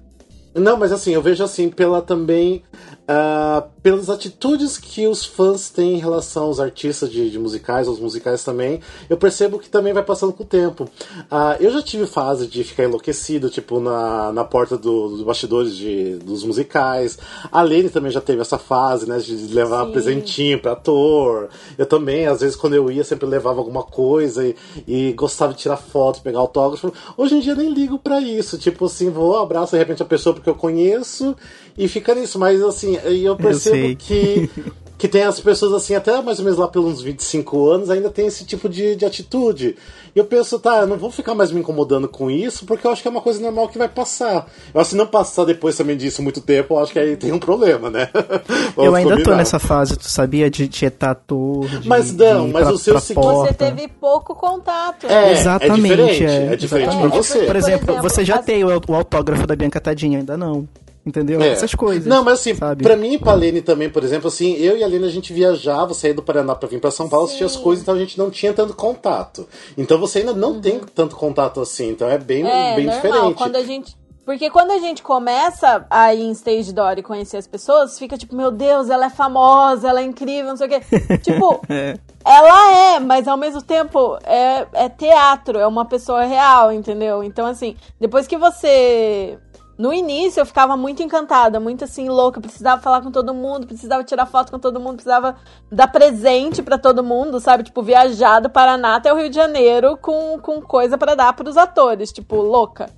não, mas assim, eu vejo assim, pela também. Ah, pelas atitudes que os fãs têm em relação aos artistas de, de musicais, aos musicais também, eu percebo que também vai passando com o tempo. Ah, eu já tive fase de ficar enlouquecido, tipo, na, na porta do- dos bastidores de, dos musicais. A Lene também já teve essa fase, né, de levar Sim. presentinho pra ator. Eu também, às vezes, quando eu ia, sempre levava alguma coisa e, e gostava de tirar foto, pegar autógrafo. Hoje em dia nem ligo pra isso. Tipo assim, vou, abraço de repente a pessoa porque eu conheço e fica nisso. Mas assim, eu percebo sei. que. Que tem as pessoas assim, até mais ou menos lá pelos 25 anos, ainda tem esse tipo de, de atitude. E eu penso, tá, eu não vou ficar mais me incomodando com isso, porque eu acho que é uma coisa normal que vai passar. Eu acho que se não passar depois também disso muito tempo, eu acho que aí tem um problema, né? eu ainda tô combinar. nessa fase, tu sabia? De tietar ator. De, Mas não, mas pra- o seu seguinte- Você teve pouco contato. É, Exatamente, é diferente, é, é diferente exatamente. pra você. Por exemplo, Por exemplo, você já as- tem o, o autógrafo da Bianca Tadinha, ainda não. Entendeu? É. Essas coisas. Não, mas assim, sabe? pra mim e pra Lene também, por exemplo, assim, eu e a Lene a gente viajava, saía do Paraná pra vir pra São Paulo, assistir as coisas, então a gente não tinha tanto contato. Então você ainda não tem tanto contato assim, então é bem, É, bem normal. diferente. Quando a gente. Porque quando a gente começa a ir em stage door e conhecer as pessoas, fica tipo, meu Deus, ela é famosa, ela é incrível, não sei o quê. tipo, É. ela é, mas ao mesmo tempo é, é teatro, é uma pessoa real, entendeu? Então, assim, depois que você. No início eu ficava muito encantada, muito assim, louca, precisava falar com todo mundo, precisava tirar foto com todo mundo, precisava dar presente pra todo mundo, sabe? Tipo, viajar do Paraná até o Rio de Janeiro com, com coisa pra dar pros atores, tipo, louca.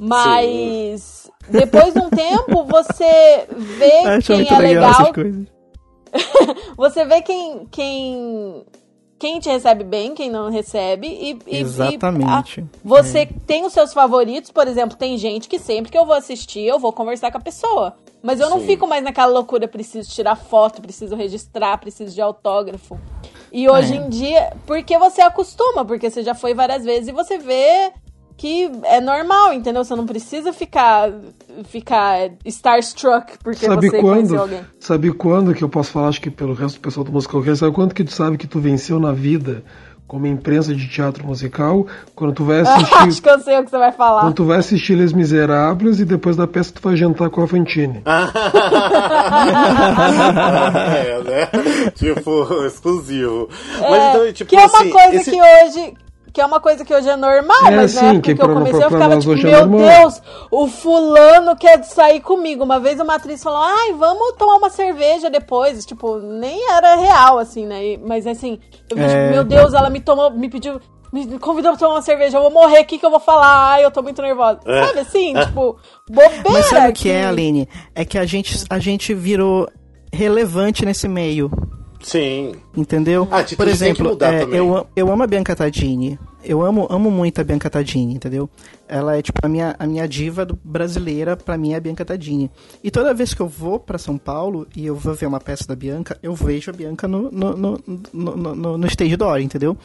Mas depois de um tempo você vê quem é legal legal, você vê quem, quem, quem te recebe bem, quem não recebe. E, e- Exatamente. e, ah, você tem os seus favoritos, por exemplo, tem gente que sempre que eu vou assistir, eu vou conversar com a pessoa. Mas eu não Sim. fico mais naquela loucura, preciso tirar foto, preciso registrar, preciso de autógrafo. E hoje É. em dia, porque você acostuma, porque você já foi várias vezes e você vê que é normal, entendeu? Você não precisa ficar ficar starstruck porque Sabe você quando? conheceu alguém. Sabe quando que eu posso falar, acho que pelo resto do pessoal do musical Cast, sabe quando que tu sabe que tu venceu na vida como imprensa de teatro musical? Quando tu vai assistir. Acho que eu sei o que você vai falar. Quando tu vai assistir Les Miseráveis e depois da peça tu vai jantar com a Fantine. é, né? Tipo, exclusivo. É, Mas então, tipo que é uma assim, coisa esse- que hoje. Que é uma coisa que hoje é normal, É, mas na sim, época que que, eu comecei eu ficava tipo, é meu normal." Deus, o fulano quer sair comigo. Uma vez uma atriz falou, ai, vamos tomar uma cerveja depois. Tipo, nem era real, assim, né? E- Mas assim, eu vi, É. tipo, meu Deus, ela me tomou, me pediu. Me convidou pra tomar uma cerveja, eu vou morrer, o que, que eu vou falar? Ai, eu tô muito nervosa. É. Sabe assim? Tipo, bobeira. Mas sabe o que é, Aline? É que a gente, a gente virou relevante nesse meio. Sim. Entendeu? A atitude Por exemplo, é, eu, eu amo a Bianca Tadini. Eu amo, amo muito a Bianca Tadini, entendeu? Ela é tipo a minha, a minha diva brasileira, pra mim é a Bianca Tadini. E toda vez que eu vou pra São Paulo e eu vou ver uma peça da Bianca, eu vejo a Bianca no, no, no, no, no, no, no stage door, entendeu?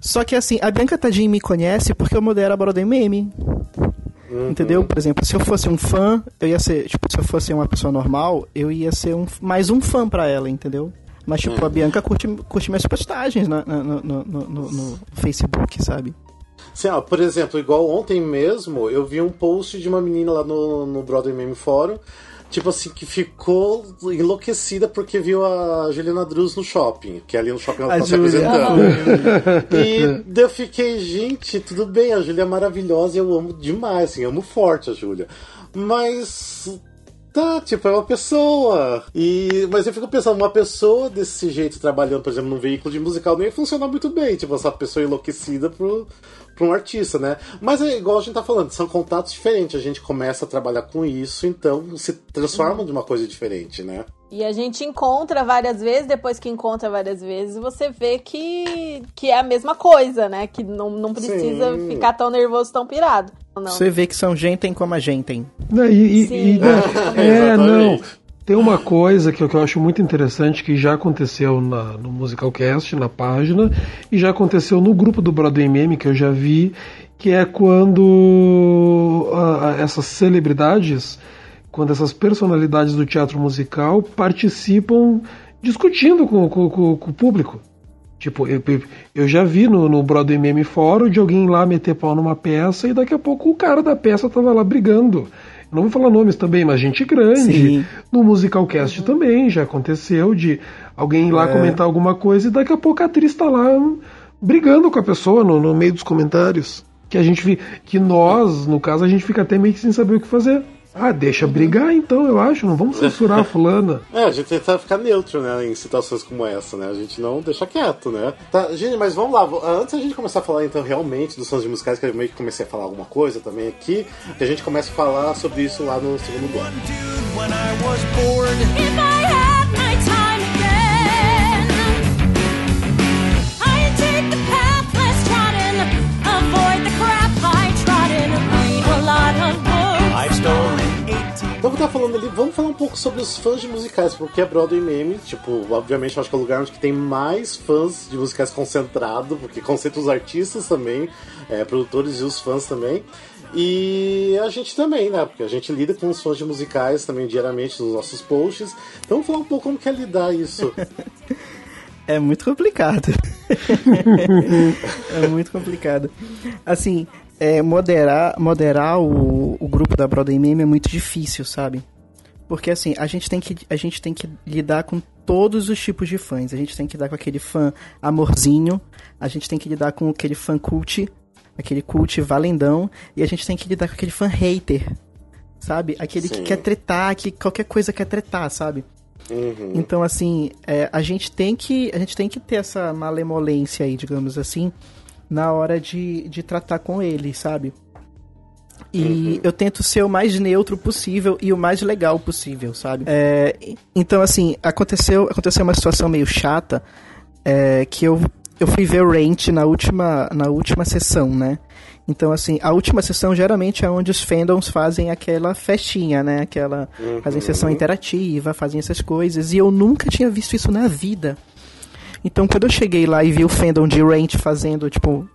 Só que assim, a Bianca Tadini me conhece porque eu modero a Broadway Meme. Entendeu? Por exemplo, se eu fosse um fã, eu ia ser, tipo, se eu fosse uma pessoa normal, eu ia ser um, mais um fã pra ela, entendeu? Mas, tipo, a Bianca curte, curte minhas postagens na- na- no, no, no, no- Facebook, sabe? Sim, ó, por exemplo, igual ontem mesmo, eu vi um post de uma menina lá no, no Broadway Meme Fórum tipo assim, que ficou enlouquecida porque viu a Juliana Druz no shopping, que ali no shopping ela A tá se apresentando. e daí eu fiquei, gente, tudo bem, a Júlia é maravilhosa e eu amo demais, assim, amo forte a Júlia. Mas Tá, tipo, é uma pessoa. E, mas eu fico pensando, uma pessoa desse jeito trabalhando, por exemplo, num veículo de musical não ia funcionar muito bem. Tipo, essa pessoa enlouquecida pro, pro um artista, né? Mas é igual a gente tá falando, são contatos diferentes. A gente começa a trabalhar com isso, então se transforma de uma coisa diferente, né? E a gente encontra várias vezes, depois que encontra várias vezes, você vê que, que é a mesma coisa, né? Que não, não precisa Sim. ficar tão nervoso, tão pirado. Não. Você vê que são gentem como a gentem. Não, e, e- Sim. e- né, é, não. Tem uma coisa que, eu- que eu acho muito interessante que já aconteceu na, no Musicalcast, na página, e já aconteceu no grupo do Broadway Meme que eu já vi, que é quando ah, ah, essas celebridades, quando essas personalidades do teatro musical participam discutindo com, com- com- com o público. Tipo, eu, eu- eu já vi no, no Broadway Meme Fórum de alguém lá meter pau numa peça e daqui a pouco o cara da peça tava lá brigando. Não vou falar nomes também, mas gente grande. Sim. No Musicalcast também já aconteceu de alguém ir lá É. comentar alguma coisa e daqui a pouco a atriz tá lá brigando com a pessoa no, no meio dos comentários. Que a gente que nós, no caso, a gente fica até meio que sem saber o que fazer. Ah, deixa brigar então, eu acho. Não vamos censurar a fulana. É, a gente tenta ficar neutro, né, em situações como essa, né? A gente não deixa quieto, né? Tá, gente, mas vamos lá. Antes a gente começar a falar, então, realmente dos sons de musicais, que eu meio que comecei a falar alguma coisa também aqui, que a gente começa a falar sobre isso lá no segundo bloco. Avoid the crap I trodden, read a lot of Então, eu tava falando ali, vamos falar um pouco sobre os fãs de musicais, porque é Broadway Meme, tipo, obviamente eu acho que é o lugar onde tem mais fãs de musicais concentrado, porque concentra os artistas também, é, produtores e os fãs também. E a gente também, né? Porque a gente lida com os fãs de musicais também diariamente nos nossos posts. Então vamos falar um pouco como que é lidar isso. É muito complicado. é muito complicado. Assim, é, moderar, moderar o, o grupo da Broadway Meme é muito difícil, sabe? Porque assim, a gente, tem que, a gente tem que lidar com todos os tipos de fãs. A gente tem que lidar com aquele fã amorzinho, a gente tem que lidar com aquele fã cult, aquele cult valendão, e a gente tem que lidar com aquele fã hater, sabe? Aquele que Sim. quer tretar, que qualquer coisa quer tretar, sabe? Uhum. Então, assim, é, a gente tem que a gente tem que ter essa malemolência aí, digamos assim, na hora de, de tratar com ele, sabe? E eu tento ser o mais neutro possível e o mais legal possível, sabe? É, então, assim, aconteceu, aconteceu uma situação meio chata é, que eu, eu fui ver o Rent na última, na última sessão, né? Então, assim, a última sessão geralmente é onde os fandoms fazem aquela festinha, né? Aquela. Fazem sessão interativa, fazem essas coisas. E eu nunca tinha visto isso na vida. Então, quando eu cheguei lá e vi o fandom de Rent fazendo, tipo.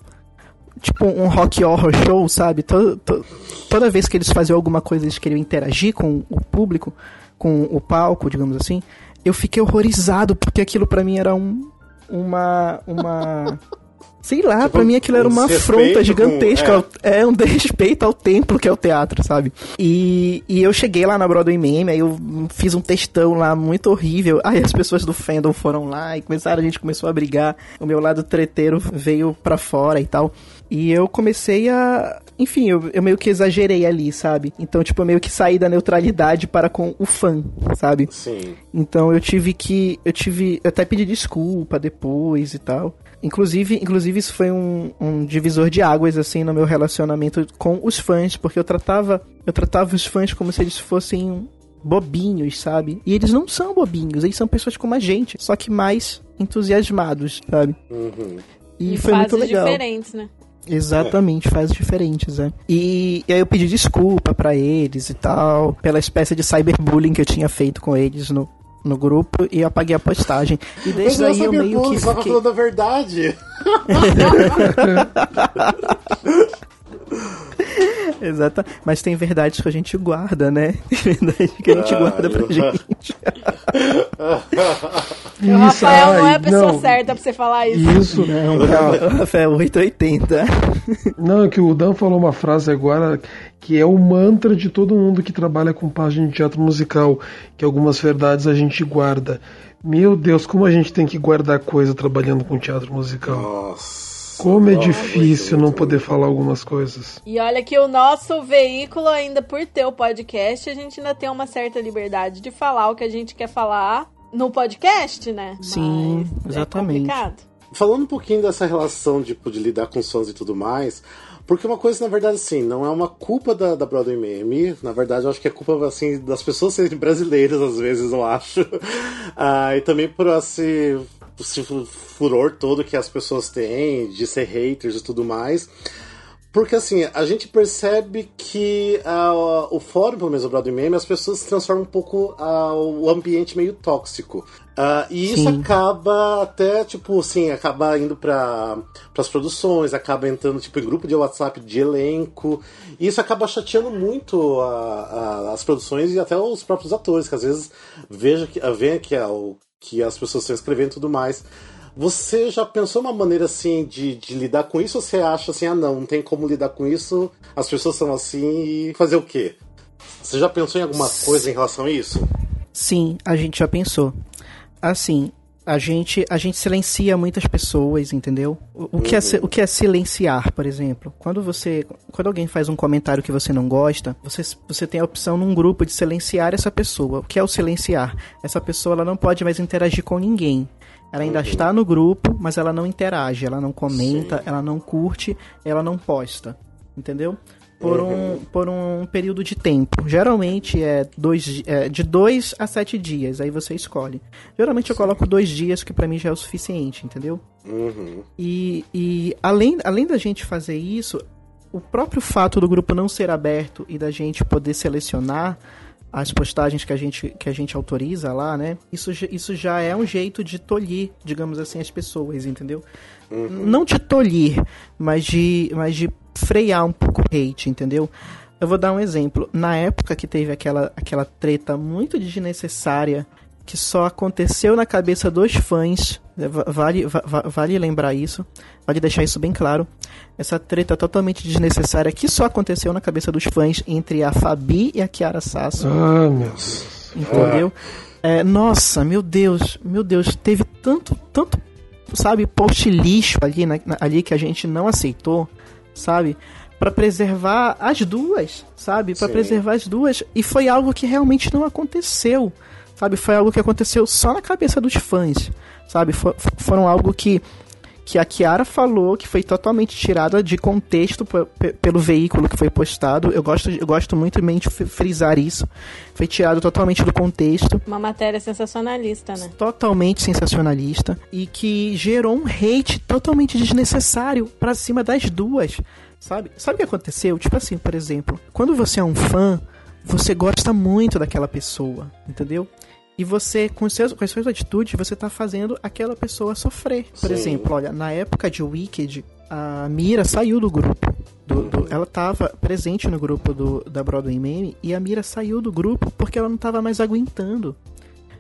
Tipo um rock horror show, sabe? To- to- toda vez que eles faziam alguma coisa, eles queriam interagir com o público, com o palco, digamos assim. Eu fiquei horrorizado, porque aquilo pra mim era um. Uma. Uma. Sei lá, Tipo, pra mim aquilo era um uma afronta com- gigantesca. é. ao- É um desrespeito ao templo que é o teatro, sabe? E, e eu cheguei lá na Broadway Meme, aí eu fiz um textão lá muito horrível. Aí as pessoas do fandom foram lá e começaram, a gente começou a brigar. O meu lado treteiro veio pra fora e tal. E eu comecei a. Enfim, eu, eu meio que exagerei ali, sabe? Então, tipo, eu meio que saí da neutralidade para com o fã, sabe? Sim. Então eu tive que. Eu tive. Eu até pedi desculpa depois e tal. Inclusive, inclusive isso foi um, um divisor de águas, assim, no meu relacionamento com os fãs, porque eu tratava. Eu tratava os fãs como se eles fossem bobinhos, sabe? E eles não são bobinhos, eles são pessoas como a gente, só que mais entusiasmados, sabe? Uhum. E Em foi muito fases legal. diferentes, né? Exatamente, faz diferentes, é. E, e aí eu pedi desculpa pra eles e tal, pela espécie de cyberbullying que eu tinha feito com eles no, no grupo e apaguei a postagem. E desde aí eu meio que fiquei... falando a verdade. Exato. Mas tem verdades que a gente guarda, né? Verdades que a gente Ah, guarda pra eu- gente. O Rafael não é a ai, pessoa não. certa pra você falar isso. Isso, Não, cara. não, Rafael, 880. Não, é que o Dan falou uma frase agora que é o mantra de todo mundo que trabalha com página de teatro musical, que algumas verdades a gente guarda. Meu Deus, como a gente tem que guardar coisa trabalhando com teatro musical. Nossa. Como é difícil muito, não muito. poder falar algumas coisas. E olha que o nosso veículo, ainda por ter o podcast, a gente ainda tem uma certa liberdade de falar o que a gente quer falar no podcast, né? Sim, Mas exatamente. É. Falando um pouquinho dessa relação tipo, de lidar com os fãs e tudo mais, porque uma coisa, na verdade, assim, não é uma culpa da, da Broadway Meme, na verdade, eu acho que é culpa, assim, das pessoas serem brasileiras, às vezes, eu acho. Ah, e também por esse, esse furor todo que as pessoas têm, de ser haters e tudo mais. Porque assim, a gente percebe que ah, o fórum, pelo menos o Broadway Meme, as pessoas se transformam um pouco ah, o ambiente meio tóxico. Ah, e isso Sim. acaba até, tipo, assim, acaba indo para as produções, acaba entrando tipo, em grupo de WhatsApp de elenco. E isso acaba chateando muito a- a- as produções e até os próprios atores, que às vezes veja que, veem que, é o, que as pessoas estão escrevendo e tudo mais. Você já pensou uma maneira assim de, de lidar com isso ou você acha assim, ah não, não tem como lidar com isso, as pessoas são assim e fazer o quê? Você já pensou em alguma coisa em relação a isso? Sim, a gente já pensou. Assim, a gente, a gente silencia muitas pessoas, entendeu? O, o que é, o que é silenciar, por exemplo? Quando você, quando alguém faz um comentário que você não gosta, você, você tem a opção num grupo de silenciar essa pessoa. O que é o silenciar? Essa pessoa ela não pode mais interagir com ninguém. Ela ainda está no grupo, mas ela não interage, ela não comenta, Sim. ela não curte, ela não posta, entendeu? Por um, por um período de tempo. Geralmente é, dois, é de dois a sete dias, aí você escolhe. Geralmente eu coloco dois dias, que pra mim já é o suficiente, entendeu? Uhum. E, e além, além da gente fazer isso, o próprio fato do grupo não ser aberto e da gente poder selecionar as postagens que a gente, que a gente autoriza lá, né? Isso, já- isso já é um jeito de tolir, digamos assim, as pessoas, entendeu? Não de tolir, mas de, mas de frear um pouco o hate, entendeu? Eu vou dar um exemplo. Na época que teve aquela, aquela treta muito desnecessária que só aconteceu na cabeça dos fãs, né, va- vale, va- va- vale lembrar isso, vale deixar isso bem claro. Essa treta totalmente desnecessária que só aconteceu na cabeça dos fãs entre a Fabi e a Kiara Sasso. Ah, meu Deus. Entendeu? É, nossa, meu Deus, meu Deus, teve tanto, tanto, sabe, post lixo ali, na- na- ali que a gente não aceitou, sabe? Pra preservar as duas, sabe? Pra Sim. preservar as duas. E foi algo que realmente não aconteceu, sabe? Foi algo que aconteceu só na cabeça dos fãs, sabe? For- foram algo que que a Kiara falou que foi totalmente tirada de contexto pe- pe- pelo veículo que foi postado. Eu gosto, eu gosto muito de fri- frisar isso. Foi tirado totalmente do contexto, Uma matéria sensacionalista, né? totalmente sensacionalista e que gerou um hate totalmente desnecessário pra cima das duas. Sabe? Sabe o que aconteceu? Tipo assim, por exemplo, quando você é um fã, você gosta muito daquela pessoa, entendeu? E você, com, seus, com as suas atitudes, você tá fazendo aquela pessoa sofrer. Por Sim. exemplo, olha, na época de Wicked, a Mira saiu do grupo. Do- do- ela tava presente no grupo do, da Broadway Meme e a Mira saiu do grupo porque ela não tava mais aguentando.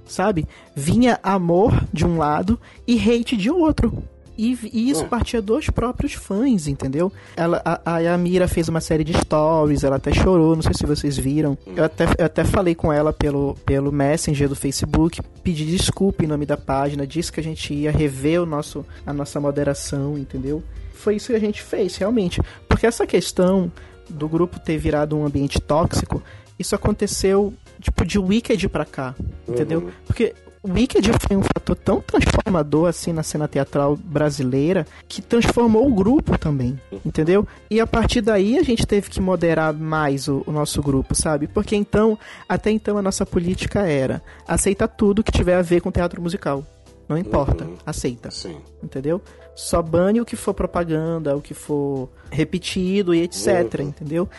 Sabe? Vinha amor de um lado e hate de outro. E, e isso É. partia dos próprios fãs, entendeu? Ela, a, a fez uma série de stories, ela até chorou, não sei se vocês viram. Eu até, eu até falei com ela pelo, pelo Messenger do Facebook, pedi desculpa em nome da página, disse que a gente ia rever o nosso, a nossa moderação, entendeu? Foi isso que a gente fez, realmente. Porque essa questão do grupo ter virado um ambiente tóxico, isso aconteceu, tipo, de Wicked pra cá, entendeu? Uhum. Porque Wicked foi um fator tão transformador assim na cena teatral brasileira que transformou o grupo também, entendeu? E a partir daí a gente teve que moderar mais o, o nosso grupo, sabe? Porque então, até então a nossa política era aceita tudo que tiver a ver com teatro musical. Não importa, Uhum. aceita Sim. entendeu? Só bane o que for propaganda, o que for repetido e etc, Uhum. entendeu?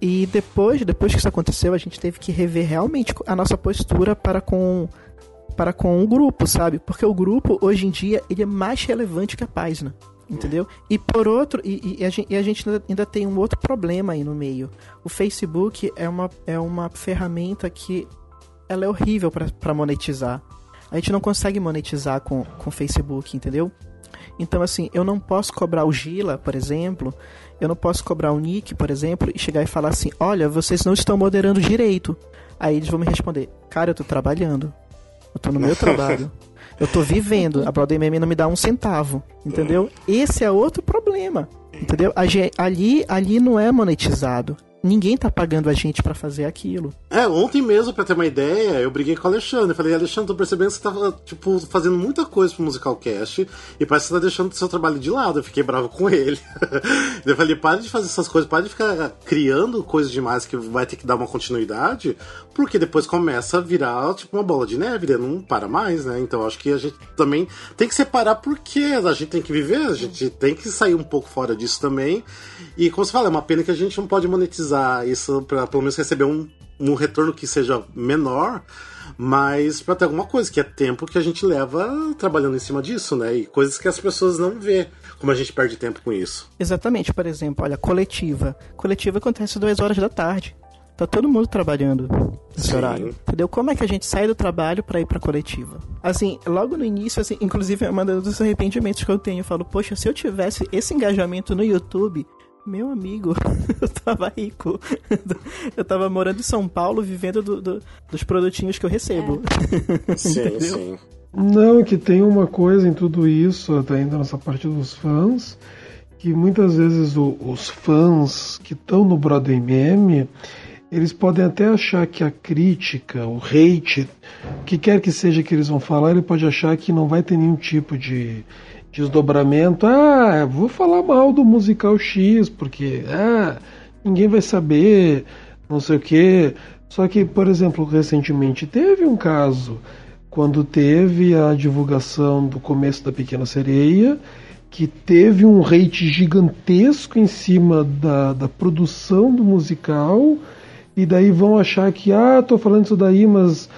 E depois, depois que isso aconteceu, a gente teve que rever realmente a nossa postura para com para com o grupo, sabe? Porque o grupo hoje em dia ele é mais relevante que a página. Entendeu? E por outro, e, e a gente, e a gente ainda- tem um outro problema aí no meio. O Facebook é uma, é uma ferramenta que ela é horrível pra monetizar. A gente não consegue monetizar com o Facebook, entendeu? Então, assim, eu não posso cobrar o Gila, por exemplo, eu não posso cobrar o Nick, por exemplo, e chegar e falar assim: olha, vocês não estão moderando direito. Aí eles vão me responder: cara, eu tô trabalhando. Eu tô no meu trabalho. Eu tô vivendo. A Broadway Meme não me dá um centavo. Entendeu? Esse é outro problema. Entendeu? Ali, ali não é monetizado. Ninguém tá pagando a gente pra fazer aquilo. É, ontem mesmo, pra ter uma ideia, eu briguei com o Alexandre. Eu falei, Alexandre, tô percebendo que você tá, tipo, fazendo muita coisa pro Musical Cast e parece que você tá deixando o seu trabalho de lado. Eu fiquei bravo com ele. eu falei, para de fazer essas coisas, para de ficar criando coisas demais que vai ter que dar uma continuidade, porque depois começa a virar, tipo, uma bola de neve, né? não para mais, né? Então acho que a gente também tem que separar porque a gente tem que viver, a gente tem que sair um pouco fora disso também. E como você fala, é uma pena que a gente não pode monetizar isso pra pelo menos receber um, um retorno que seja menor, mas pra ter alguma coisa, que é tempo que a gente leva trabalhando em cima disso, né? E coisas que as pessoas não vê, como a gente perde tempo com isso. Exatamente, por exemplo, olha, coletiva. Coletiva acontece duas horas da tarde. Tá todo mundo trabalhando nesse Sim. horário. Entendeu? Como é que a gente sai do trabalho pra ir pra coletiva? Assim, logo no início, assim, inclusive é um dos arrependimentos que eu tenho. Eu falo, poxa, se eu tivesse esse engajamento no YouTube, meu amigo, eu tava rico. Eu tava morando em São Paulo, vivendo do- do- dos produtinhos que eu recebo. Sim, Entendeu? sim. Não, que tem uma coisa em tudo isso, até ainda nessa parte dos fãs, que muitas vezes o- os fãs que estão no Broadway Meme, eles podem até achar que a crítica, o hate, o que quer que seja que eles vão falar, ele pode achar que não vai ter nenhum tipo de desdobramento. Ah, vou falar mal do musical X, porque ah, ninguém vai saber, não sei o quê. Só que, por exemplo, recentemente teve um caso quando teve a divulgação do começo da Pequena Sereia, que teve um hate gigantesco em cima da, da produção do musical, e daí vão achar que, ah, tô falando isso daí, mas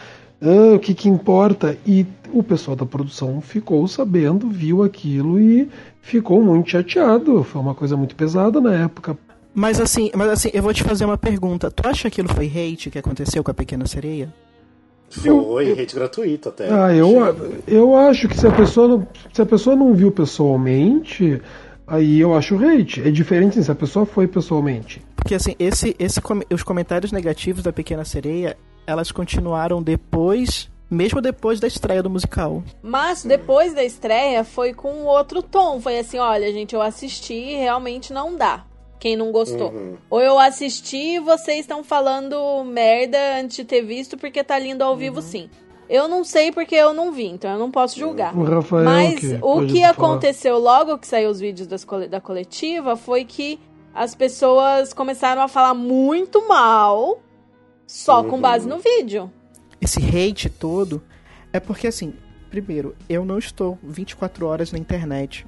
ah, o que que importa? E o pessoal da produção ficou sabendo, viu aquilo e ficou muito chateado. Foi uma coisa muito pesada na época. Mas assim, mas assim, eu vou te fazer uma pergunta. Tu acha que aquilo foi hate que aconteceu com a Pequena Sereia? Foi hate gratuito até. Ah, eu, eu acho que se a pessoa não, se a pessoa não viu pessoalmente, aí eu acho hate. É diferente se a pessoa foi pessoalmente. Porque assim, esse, esse, os comentários negativos da Pequena Sereia, elas continuaram depois, mesmo depois da estreia do musical. Mas depois da estreia foi com outro tom. Foi assim, olha, gente, eu assisti e realmente não dá. Quem não gostou. Uhum. Ou eu assisti e vocês estão falando merda antes de ter visto porque tá lindo ao vivo sim. Eu não sei porque eu não vi, então eu não posso julgar. O Rafael Mas que o que falar. aconteceu logo que saiu os vídeos das da coletiva foi que as pessoas começaram a falar muito mal só com Uhum. base no vídeo. Esse hate todo é porque assim, primeiro, eu não estou 24 horas na internet.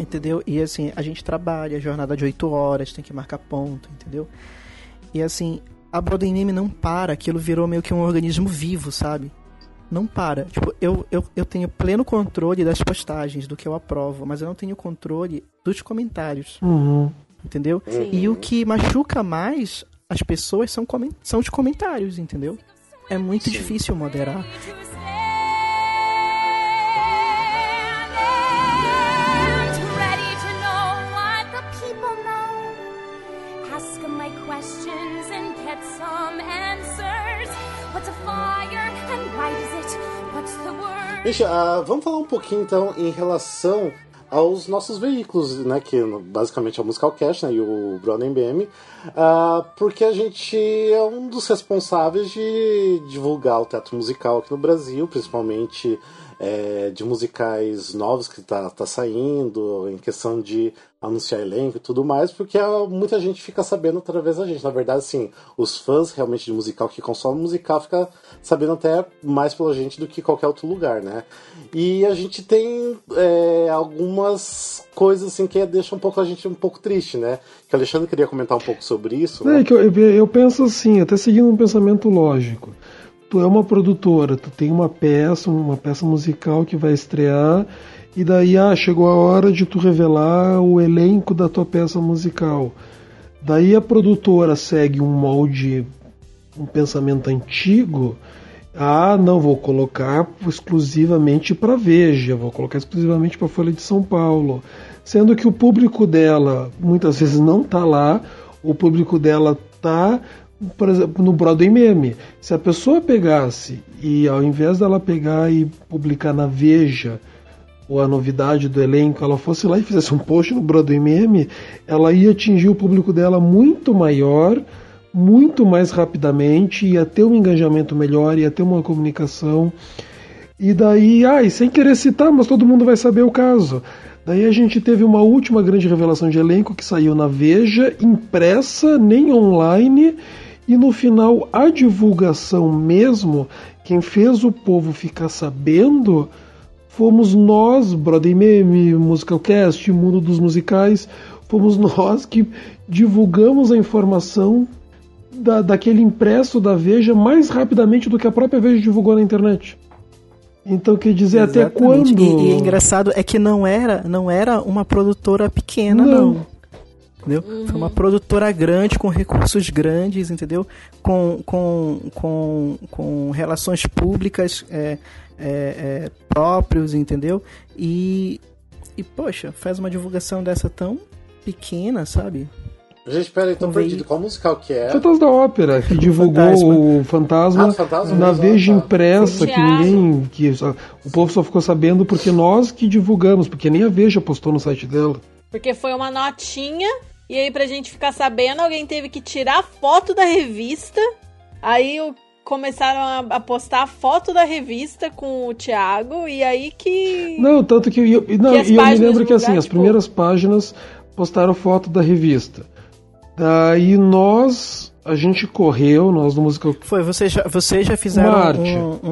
Entendeu? E assim, a gente trabalha, jornada de 8 horas, tem que marcar ponto, entendeu? E assim, a Broadway Meme não para, aquilo virou meio que um organismo vivo, sabe? Não para. Tipo, eu, eu, eu tenho pleno controle das postagens, do que eu aprovo, mas eu não tenho controle dos comentários, Uhum. entendeu? Sim. E o que machuca mais as pessoas são, são os comentários, entendeu? É muito difícil moderar. ready to know what the people know. Ask 'em my questions and get some answers. What's a fire and why does it? What's the word? Gente, ah, vamos falar um pouquinho então em relação aos nossos veículos, né? Que basicamente é o Musicalcast né, e o Broadway BM, ah, porque a gente é um dos responsáveis de divulgar o teatro musical aqui no Brasil, principalmente é, de musicais novos que tá, tá saindo, em questão de anunciar elenco e tudo mais, porque ah, muita gente fica sabendo através da gente. Na verdade, assim, os fãs realmente de musical que consomem musical fica sabendo até mais pela gente do que qualquer outro lugar, né? E a gente tem é, algumas coisas assim que deixam um pouco a gente um pouco triste, né? Que o Alexandre queria comentar um pouco sobre isso. É né? que eu- eu penso assim, até seguindo um pensamento lógico. Tu é uma produtora, tu tem uma peça, uma peça musical que vai estrear E daí, ah, chegou a hora de tu revelar o elenco da tua peça musical. Daí a produtora segue um molde, um pensamento antigo. Ah, não, vou colocar exclusivamente para Veja, vou colocar exclusivamente para Folha de São Paulo. Sendo que o público dela muitas vezes não tá lá, o público dela tá, por exemplo, no Broadway Meme. Se a pessoa pegasse e ao invés dela pegar e publicar na Veja ou a novidade do elenco, ela fosse lá e fizesse um post no Broadway Meme, ela ia atingir o público dela muito maior, muito mais rapidamente, ia ter um engajamento melhor, ia ter uma comunicação. E daí, ai, sem querer citar, mas todo mundo vai saber o caso. Daí a gente teve uma última grande revelação de elenco que saiu na Veja, impressa, nem online, e no final a divulgação mesmo, quem fez o povo ficar sabendo, fomos nós, Brother Meme, Musicalcast, Mundo dos Musicais, fomos nós que divulgamos a informação da, daquele impresso da Veja mais rapidamente do que a própria Veja divulgou na internet. Então quer dizer até Exatamente. quando. E, e é engraçado é que não era, não era uma produtora pequena, não. Não. Entendeu? Foi uma produtora grande, com recursos grandes, entendeu? Com, com, com, com relações públicas é, é, é, próprios, entendeu? E, e, poxa, faz uma divulgação dessa tão pequena, sabe? Gente, pera aí, tô Convém- perdido. Qual musical que é? Fantasma da Ópera, que divulgou Fantasma. o Fantasma Ah, Fantasma, na Veja tá. impressa, que ninguém. Que só- o povo só ficou sabendo porque nós que divulgamos, porque nem a Veja postou no site dela. Porque foi uma notinha, e aí pra gente ficar sabendo, alguém teve que tirar a foto da revista. Aí o- começaram a, a postar a foto da revista com o Thiago, e aí que. Não, tanto que. eu- não, Que as e eu me lembro que assim, divulgaram, as tipo- primeiras páginas postaram foto da revista. Daí nós. A gente correu, nós do Musical Foi, vocês já, vocês já fizeram Uma arte. um, um,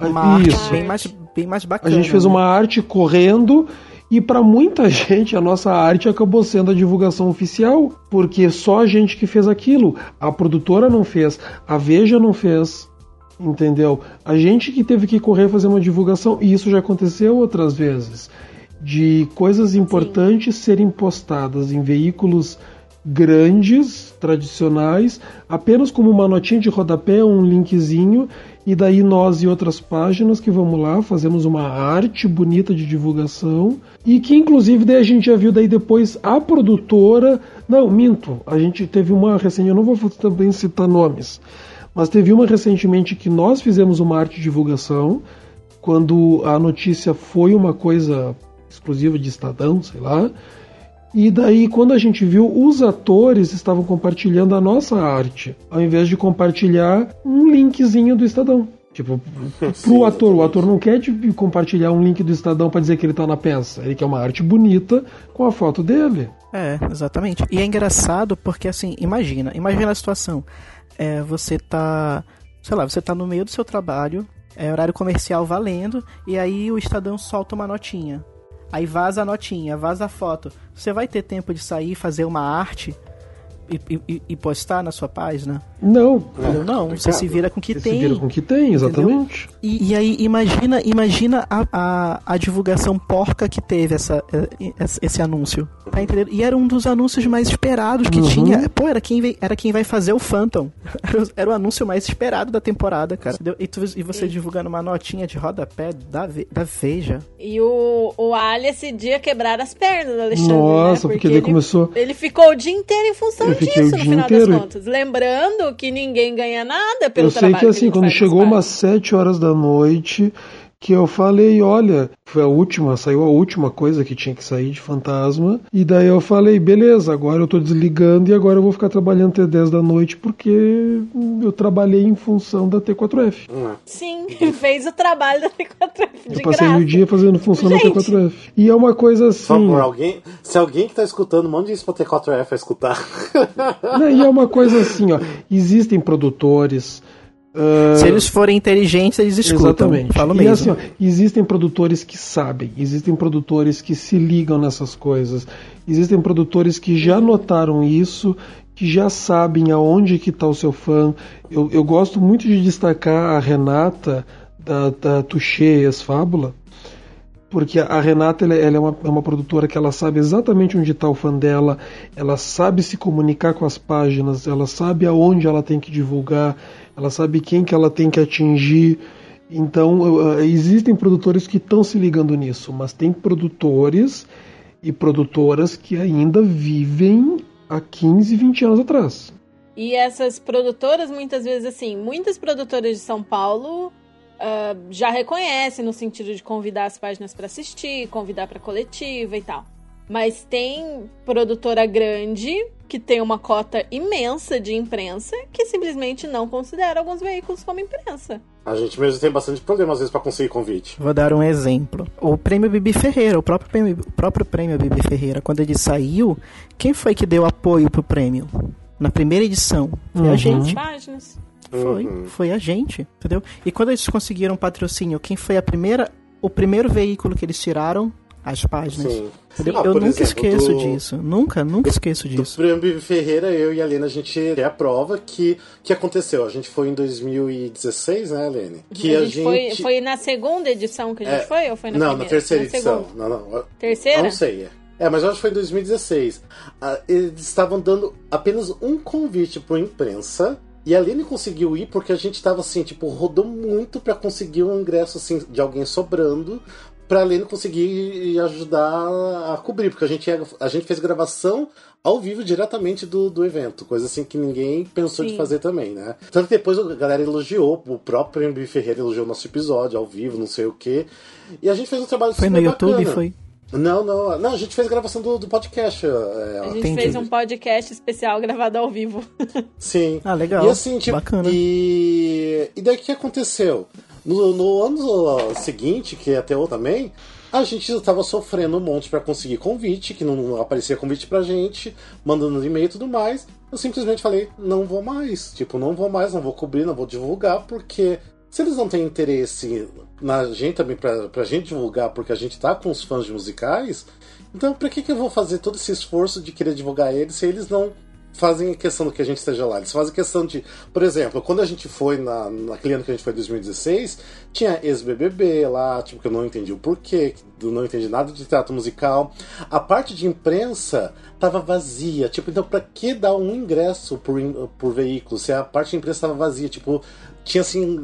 um- uma arte isso. bem mais, bem mais A bacana. gente fez né? uma arte correndo e para muita gente a nossa arte acabou sendo a divulgação oficial, porque só a gente que fez aquilo. A produtora não fez, a Veja não fez, entendeu? A gente que teve que correr fazer uma divulgação e isso já aconteceu outras vezes, de coisas importantes serem postadas em veículos grandes, tradicionais, apenas como uma notinha de rodapé, um linkzinho, e daí nós e outras páginas que vamos lá, fazemos uma arte bonita de divulgação, e que inclusive daí a gente já viu daí depois a produtora, não, minto, a gente teve uma recente, eu não vou também citar nomes, mas teve uma recentemente que nós fizemos uma arte de divulgação, quando a notícia foi uma coisa exclusiva de Estadão, sei lá, e daí, quando a gente viu, os atores estavam compartilhando a nossa arte, ao invés de compartilhar um linkzinho do Estadão. Tipo, pro ator, o ator não quer tipo, compartilhar um link do Estadão para dizer que ele tá na peça. Ele quer uma arte bonita com a foto dele. É, exatamente. E é engraçado porque, assim, imagina, imagina a situação. É, você tá, sei lá, você tá no meio do seu trabalho, é horário comercial valendo, e aí o Estadão solta uma notinha. Aí vaza a notinha, vaza a foto. Você vai ter tempo de sair e fazer uma arte e, e- e postar na sua página? Não. Entendeu? Não, você se vira com o que Você tem. se vira com o que tem, exatamente. E, e aí, imagina, imagina a, a, a divulgação porca que teve essa, eh, esse, anúncio. Tá entendendo? E era um dos anúncios mais esperados que Uhum. tinha. Pô, era quem, vem- era quem vai fazer o Phantom. Era o- anúncio mais esperado da temporada, cara. E, tu- e você divulgando uma notinha de rodapé da, Ve- da Veja. E o, o Ali esse dia quebraram as pernas do Alexandre. Nossa, né? porque daí ele, começou- Ele ficou o dia inteiro em função fiquei o no dia final inteiro. das contas. Lembrando que ninguém ganha nada pelo Eu sei trabalho que assim, gente quando chegou umas. 7 horas da noite, que eu falei, olha, foi a última, saiu a última coisa que tinha que sair de fantasma. E daí eu falei, beleza, agora eu tô desligando e agora eu vou ficar trabalhando até 10 da noite porque eu trabalhei em função da T4F. Sim, fez o trabalho da T4F de Eu passei graça. o dia fazendo função da Gente. T4F. E é uma coisa Por assim. favor, alguém, se alguém que tá escutando, mande isso pra T4F a escutar. Não, e é uma coisa assim, ó. Existem produtores. Ah, Se eles forem inteligentes, eles escutam. Exatamente. Falo e mesmo. assim, ó, existem produtores que sabem, existem produtores que se ligam nessas coisas, existem produtores que já notaram isso, que já sabem aonde que está o seu fã. Eu, eu gosto muito de destacar a Renata da, da Touché Ex-Fábula, Porque a Renata ela, ela é, uma, é uma produtora que ela sabe exatamente onde está o fã dela, ela sabe se comunicar com as páginas, ela sabe aonde ela tem que divulgar, ela sabe quem que ela tem que atingir. Então uh, existem produtores que estão se ligando nisso, mas tem produtores e produtoras que ainda vivem há 15, 20 anos atrás. E essas produtoras, muitas vezes, assim, muitas produtoras de São Paulo uh, já reconhecem no sentido de convidar as páginas para assistir, convidar para coletiva e tal. Mas tem produtora grande que tem uma cota imensa de imprensa que simplesmente não considera alguns veículos como imprensa. A gente mesmo tem bastante problema às vezes para conseguir convite. Vou dar um exemplo. O prêmio Bibi Ferreira, o próprio prêmio, o próprio prêmio Bibi Ferreira, quando ele saiu, quem foi que deu apoio pro prêmio? Na primeira edição, foi Uhum. a gente. Páginas. Foi, Uhum. foi a gente, entendeu? E quando eles conseguiram patrocínio, quem foi a primeira, o primeiro veículo que eles tiraram? As páginas. Sim. Entendeu? Ah, eu nunca exemplo, esqueço do- disso. Nunca, nunca esqueço Do disso. Prêmio Bibi Ferreira, eu e a Helena, a gente é a prova que que aconteceu. A gente foi em 2016, né, Helene? Que a gente, Foi, foi na segunda edição que a gente É, foi ou foi na não, primeira? na terceira Na edição. segunda. Não, não. Terceira? Não sei. é. É, mas eu acho que foi em 2016. Ah, eles estavam dando apenas um convite para imprensa. E a Aline conseguiu ir porque a gente tava assim, tipo, rodou muito para conseguir um ingresso assim de alguém sobrando pra Aline conseguir ajudar a cobrir, porque a gente, ia- a gente fez gravação ao vivo diretamente do, do evento, coisa assim que ninguém pensou de Sim. fazer também, né? Tanto que depois a galera elogiou, o próprio MB Ferreira elogiou o nosso episódio ao vivo, não sei o quê. E a gente fez um trabalho Foi no super YouTube, bacana. foi? Não, não, não, a gente fez gravação do, do podcast. é, A gente Entendi. fez um podcast especial gravado ao vivo. Sim. Ah, legal. E assim, tipo, Bacana. E, e daí o que aconteceu? No, no ano seguinte, que é até o também, a gente estava sofrendo um monte para conseguir convite, que não aparecia convite pra gente, mandando e-mail e tudo mais. Eu simplesmente falei, não vou mais. Tipo, não vou mais, não vou cobrir, não vou divulgar, porque se eles não têm interesse na gente também pra, pra gente divulgar, porque a gente tá com os fãs de musicais, então pra que, que eu vou fazer todo esse esforço de querer divulgar eles se eles não fazem questão do que a gente esteja lá. Eles fazem questão de. Por exemplo, quando a gente foi na, naquele ano que a gente foi em 2016, tinha ex-BBB lá, tipo, que eu não entendi o porquê, não entendi nada de teatro musical. A parte de imprensa tava vazia. Tipo, então pra que dar um ingresso por, por veículo se a parte de imprensa tava vazia? Tipo, tinha assim,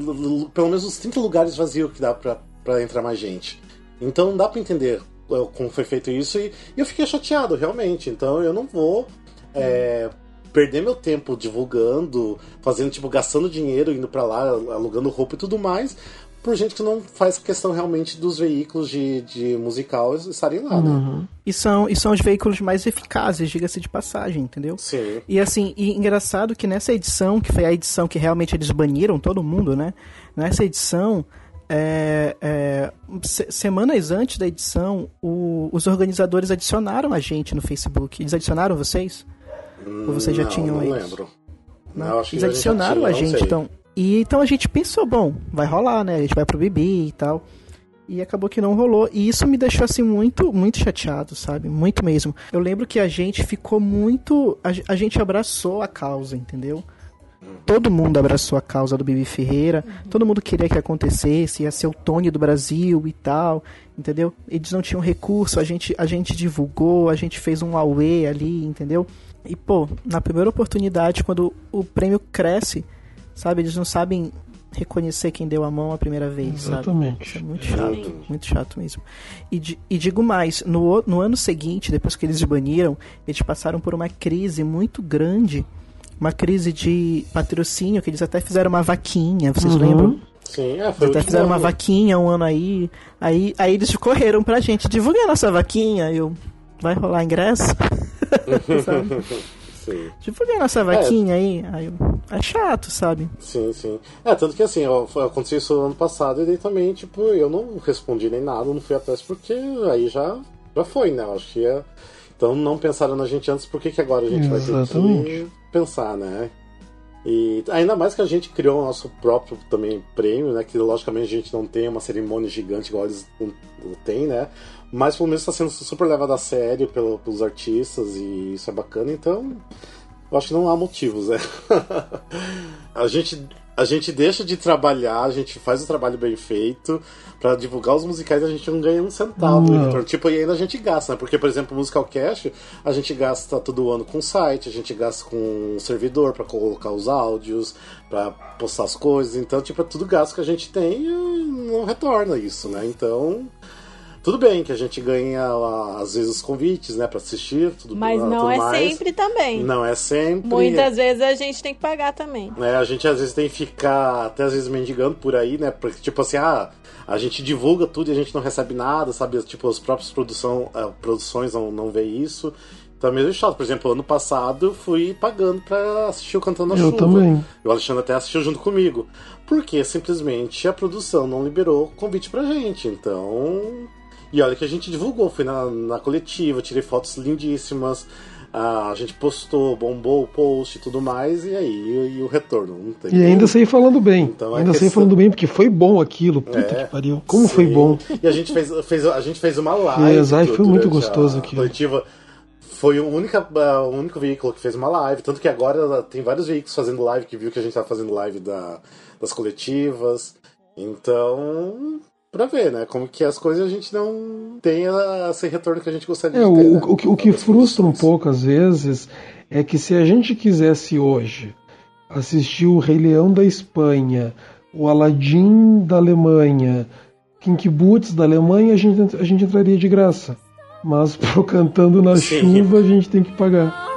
pelo menos uns 30 lugares vazios que dá pra, pra entrar mais gente. Então não dá pra entender é, como foi feito isso e, e eu fiquei chateado, realmente. Então eu não vou é, perder meu tempo divulgando, fazendo, tipo, gastando dinheiro, indo pra lá, alugando roupa e tudo mais, por gente que não faz questão realmente dos veículos de, de musical estarem lá, né? E são, e são os veículos mais eficazes, diga-se de passagem, entendeu? Sim. E assim, e engraçado que nessa edição, que foi a edição que realmente eles baniram todo mundo, né? Nessa edição, é, é, se- semanas antes da edição, o- os organizadores adicionaram a gente no Facebook. Eles adicionaram vocês? Ou vocês já não, tinham não eles? lembro. Não, Não, acho que eles a gente adicionaram tinha, a gente, então. E então a gente pensou, bom, vai rolar, né? A gente vai pro Bibi e tal. E acabou que não rolou. E isso me deixou assim muito, muito chateado, sabe? Muito mesmo. Eu lembro que a gente ficou muito. A, a gente abraçou a causa, entendeu? Todo mundo abraçou a causa do Bibi Ferreira. Todo mundo queria que acontecesse, ia ser o Tony do Brasil e tal, entendeu? Eles não tinham recurso, a gente, a gente divulgou, a gente fez um auê ali, entendeu? E, pô, na primeira oportunidade, quando o prêmio cresce, sabe? Eles não sabem reconhecer quem deu a mão a primeira vez, sabe? Exatamente. Isso é muito chato, muito chato mesmo. E, e digo mais, no, no ano seguinte, depois que eles baniram, eles passaram por uma crise muito grande, uma crise de patrocínio, que eles até fizeram uma vaquinha, vocês Uhum. lembram? Sim, é, foi até fizeram uma vaquinha um ano aí, aí, aí eles correram pra gente, divulguem a nossa vaquinha, eu, vai rolar ingresso? Sim. Divulguem a nossa vaquinha aí, aí eu, é chato, sabe? Sim, sim. É, tanto que assim, ó, aconteceu isso no ano passado e daí também, tipo, eu não respondi nem nada, não fui atrás porque aí já, já foi, né? Eu acho que é. Então não pensaram na gente antes, por que, que agora a gente vai ter que Exatamente. pensar, né? E ainda mais que a gente criou o nosso próprio também prêmio, né? Que logicamente a gente não tem uma cerimônia gigante igual eles têm, né? Mas pelo menos está sendo super levado a sério pelo- pelos artistas e isso é bacana, então eu acho que não há motivos, né? a gente. A gente deixa de trabalhar, a gente faz o trabalho bem feito. Pra divulgar os musicais a gente não ganha um centavo. Tipo, e ainda a gente gasta, né? Porque, por exemplo, o Musical Cash, a gente gasta todo ano com site, a gente gasta com servidor pra colocar os áudios, pra postar as coisas. Então, tipo, é tudo gasto que a gente tem e não retorna isso, né? Então. Tudo bem que a gente ganha, às vezes, os convites, né, pra assistir, tudo Mas não tudo é mais. sempre também. Não é sempre. Muitas vezes a gente tem que pagar também. É, a gente às vezes tem que ficar até às vezes mendigando por aí, né? Porque, tipo assim, ah, a gente divulga tudo e a gente não recebe nada, sabe? Tipo, as próprias produção, ah, produções não, não vê isso. Então é meio chato. Por exemplo, ano passado eu fui pagando pra assistir o Cantando na Eu Chuva. também. E o Alexandre até assistiu junto comigo. Porque simplesmente a produção não liberou convite pra gente. Então. E olha que a gente divulgou, fui na, na coletiva, tirei fotos lindíssimas. a gente postou, bombou o post e tudo mais, e aí e, e o retorno? Não tem E ainda saí falando bem. Então, é ainda saí questão- falando bem, porque foi bom aquilo. Puta É, que pariu. Como foi sim. bom. E a gente fez, fez, a gente fez uma live. Ai, foi muito gostoso a aquilo. coletiva. Foi o, única, o único veículo que fez uma live. Tanto que agora tem vários veículos fazendo live que viu que a gente tá fazendo live da, das coletivas. Então, pra ver, né? Como que as coisas a gente não tem esse retorno que a gente gostaria É, de o, ter. né? o, que- o que frustra um pouco às vezes é que se a gente quisesse hoje assistir o Rei Leão da Espanha, o Aladdin da Alemanha, Kinky Boots da Alemanha, a gente, a gente entraria de graça. Mas pro Cantando na Sim. Chuva a gente tem que pagar.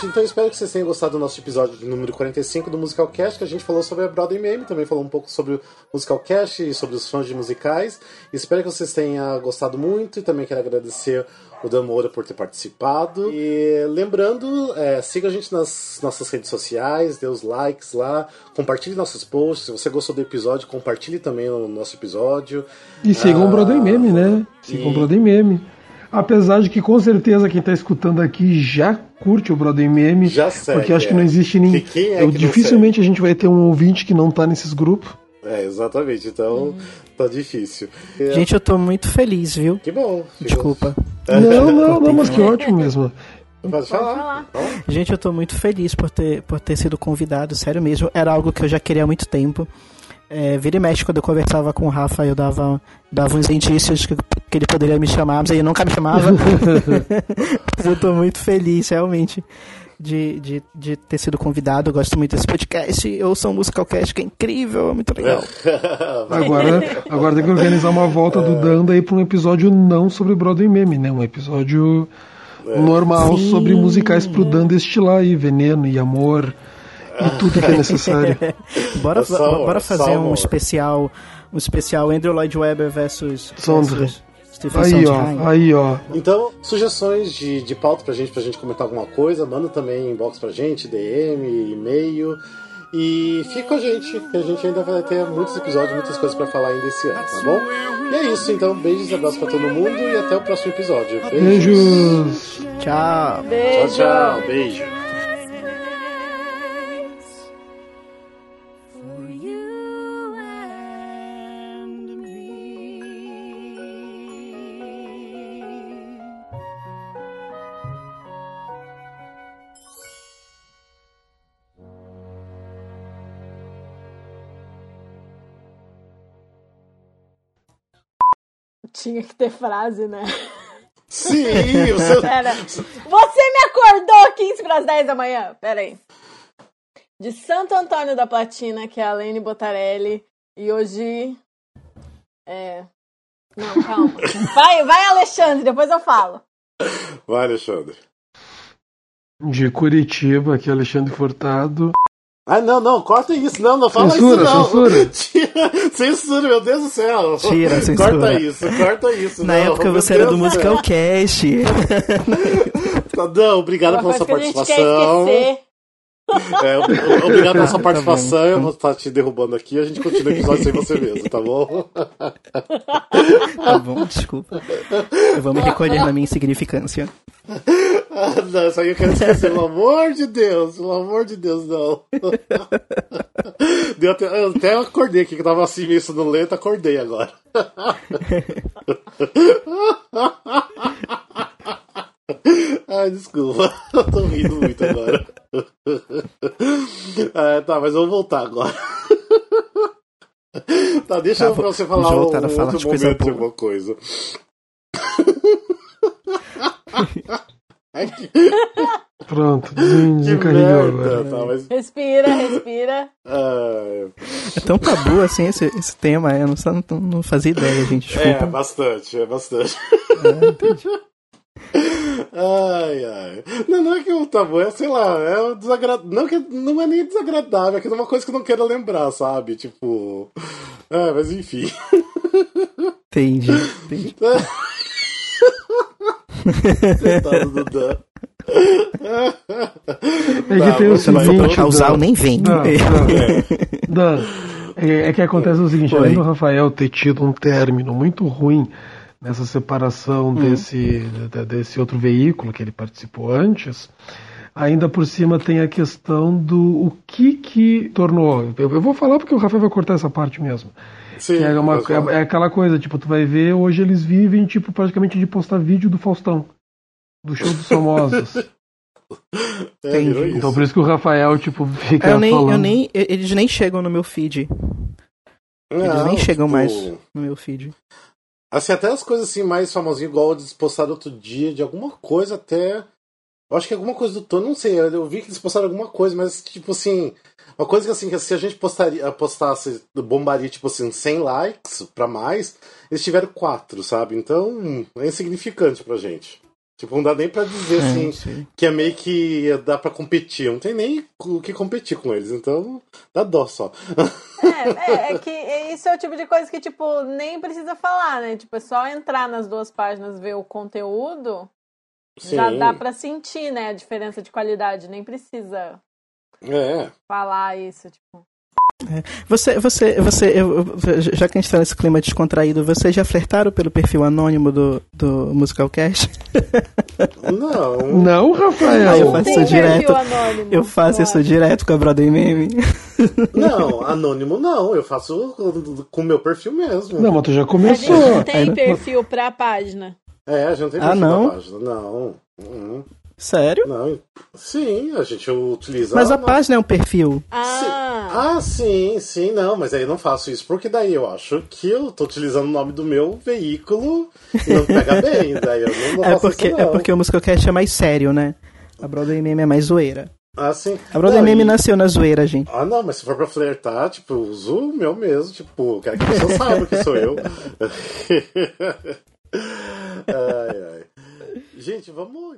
Gente, então espero que vocês tenham gostado do nosso episódio de número 45 do Musical Cast, que a gente falou sobre a Broadway Meme, também falou um pouco sobre o Musical Cast e sobre os fãs de musicais. Espero que vocês tenham gostado muito e também quero agradecer o Dan Moura por ter participado. E lembrando, é, siga a gente nas nossas redes sociais, dê os likes lá, compartilhe nossos posts. Se você gostou do episódio, compartilhe também o nosso episódio. E sigam o Ah, Broadway Meme, né? Sigam o e- Broadway Meme. Apesar de que com certeza quem tá escutando aqui já curte o Broadway Meme. Já segue, Porque acho que é. não existe ninguém. Que é que dificilmente a gente vai ter um ouvinte que não tá nesses grupos. É, exatamente. Então, tá difícil. É, Gente, eu tô muito feliz, viu? que bom. Desculpa. Não, não, não, mas que ótimo mesmo. Pode falar. Gente, eu tô muito feliz por ter, por ter sido convidado, sério mesmo. Era algo que eu já queria há muito tempo. É, vira e mexe, quando eu conversava com o Rafa, eu dava, dava uns indícios que, que ele poderia me chamar, mas ele nunca me chamava. mas eu tô muito feliz, realmente, de, de, de ter sido convidado. Eu gosto muito desse podcast. Eu sou um Musicalcast, que é incrível, é muito legal. Agora, agora tem que organizar uma volta do Danda aí pra um episódio não sobre Broadway Meme, né? Um episódio normal Sim. sobre musicais pro Danda estilar aí, veneno e amor e tudo que é necessário. Bora, É só- bora fazer um especial, um especial Andrew Lloyd Webber versus, Stephen Aí, Sondheim. ó, aí, ó. Então, sugestões de, de pauta pra gente, pra gente comentar alguma coisa, manda também inbox pra gente, DM, e-mail. E fica com a gente, que a gente ainda vai ter muitos episódios, muitas coisas pra falar ainda esse ano, tá bom? E é isso, então, beijos e abraços pra todo mundo e até o próximo episódio. Beijos. Tchau. Tchau, tchau. Beijo. Tinha que ter frase, né? Sim, o seu... Pera. Você me acordou 15 para as 10 da manhã. Pera aí. De Santo Antônio da Platina, que é a Lene Botarelli. E hoje. É. Não, calma. Vai, vai, Alexandre, depois eu falo. Vai, Alexandre. De Curitiba, aqui é Alexandre Furtado. Ah, não, não, corta isso, não, não fala Censura, isso, não. censura. Censura, meu Deus do céu. Tira, censura. Corta isso, corta isso. Na não, época você era Deus do do céu. Musicalcast. Não, obrigado Uma pela sua que a gente quer participação. É, obrigado pela sua Tá participação. bom. eu vou estar te derrubando aqui. A gente continua o episódio sem você mesmo, tá bom? Tá bom, desculpa. Eu vou me recolher na minha insignificância. Ah, não, isso aí eu quero esquecer, pelo amor de Deus, pelo amor de Deus, não. Deu até, eu até acordei aqui, que tava assim meio sonolento, acordei agora. Ai, desculpa, eu tô rindo muito agora. Ah, tá, mas vamos voltar agora. Tá, deixa Tá, eu pra vou- você falar um a falar outro momento de alguma coisa. Que, Pronto, desencarregou tá, mas... Respira, respira. ah, É tão tabu assim esse, esse tema, eu não, só não, não fazia ideia, gente. É, Desculpa. bastante, é bastante. É, entendi. Não é o é, sei lá, é desagradável. Não, que não é nem desagradável, é que é uma coisa que eu não quero lembrar, sabe? Tipo. É, mas enfim. Entendi. entendi. Coitado do Dan. É tem o Se não for seguinte, pra causar, Dan. eu nem. Não, não. Dan, é, é que acontece o seguinte, além do Rafael ter tido um término muito ruim nessa separação desse, de- desse outro veículo que ele participou antes, ainda por cima tem a questão do o que que tornou. Eu, eu vou falar porque o Rafael vai cortar essa parte mesmo. Sim, é, uma, é, é aquela coisa, tipo, tu vai ver, hoje eles vivem, tipo, praticamente de postar vídeo do Faustão. Do show dos famosos. É, então por isso que o Rafael, tipo, fica Eu nem, falando. eu nem, eles nem chegam no meu feed. Eles Não, nem chegam tipo, mais no meu feed. Assim, até as coisas assim mais famosinhas, igual eles postaram outro dia, de alguma coisa até. Eu acho que alguma coisa do Tony, não sei, eu vi que eles postaram alguma coisa, mas tipo assim. Uma coisa que assim, que se a gente postaria, postasse, bombaria tipo assim, 100 likes pra mais, eles tiveram 4, sabe? Então é insignificante pra gente. Tipo, não dá nem pra dizer É, assim que é meio que dá pra competir. Não tem nem o que competir com eles, então dá dó só. É, é, é que isso é o tipo de coisa que, tipo, nem precisa falar, né? Tipo, é só entrar nas duas páginas, ver o conteúdo, já Sim. dá pra sentir, né, a diferença de qualidade. Nem precisa É. falar isso, tipo. Você, você, você, eu- eu- já que a gente tá nesse clima descontraído, vocês já flertaram pelo perfil anônimo do, do Musicalcast? Não. Não, Rafael. eu Não faço tem isso direto. anônimo, Eu faço eu isso direto com a Brother Meme. Não, anônimo não. Eu faço com o meu perfil mesmo. Não, mas tu já A gente começou. não tem perfil pra página. É, a gente não tem Ah, perfil não? na página. Não. Uhum. Sério? Não. Sim, a gente utiliza. Mas a na- página é um perfil. Ah, Ah, sim, sim, não, mas aí eu não faço isso porque daí eu acho que eu tô utilizando o nome do meu veículo e não pega bem, daí eu não, não É faço porque, isso é não. porque o Musicalcast é mais sério, né? A Brother Meme é mais zoeira. Ah, sim. A Brother Não, Meme e- nasceu na zoeira, gente. Ah, não, mas se for pra flertar, tipo, eu uso o meu mesmo, tipo, quero que a pessoa saiba que sou eu. ai, ai. Gente, vamos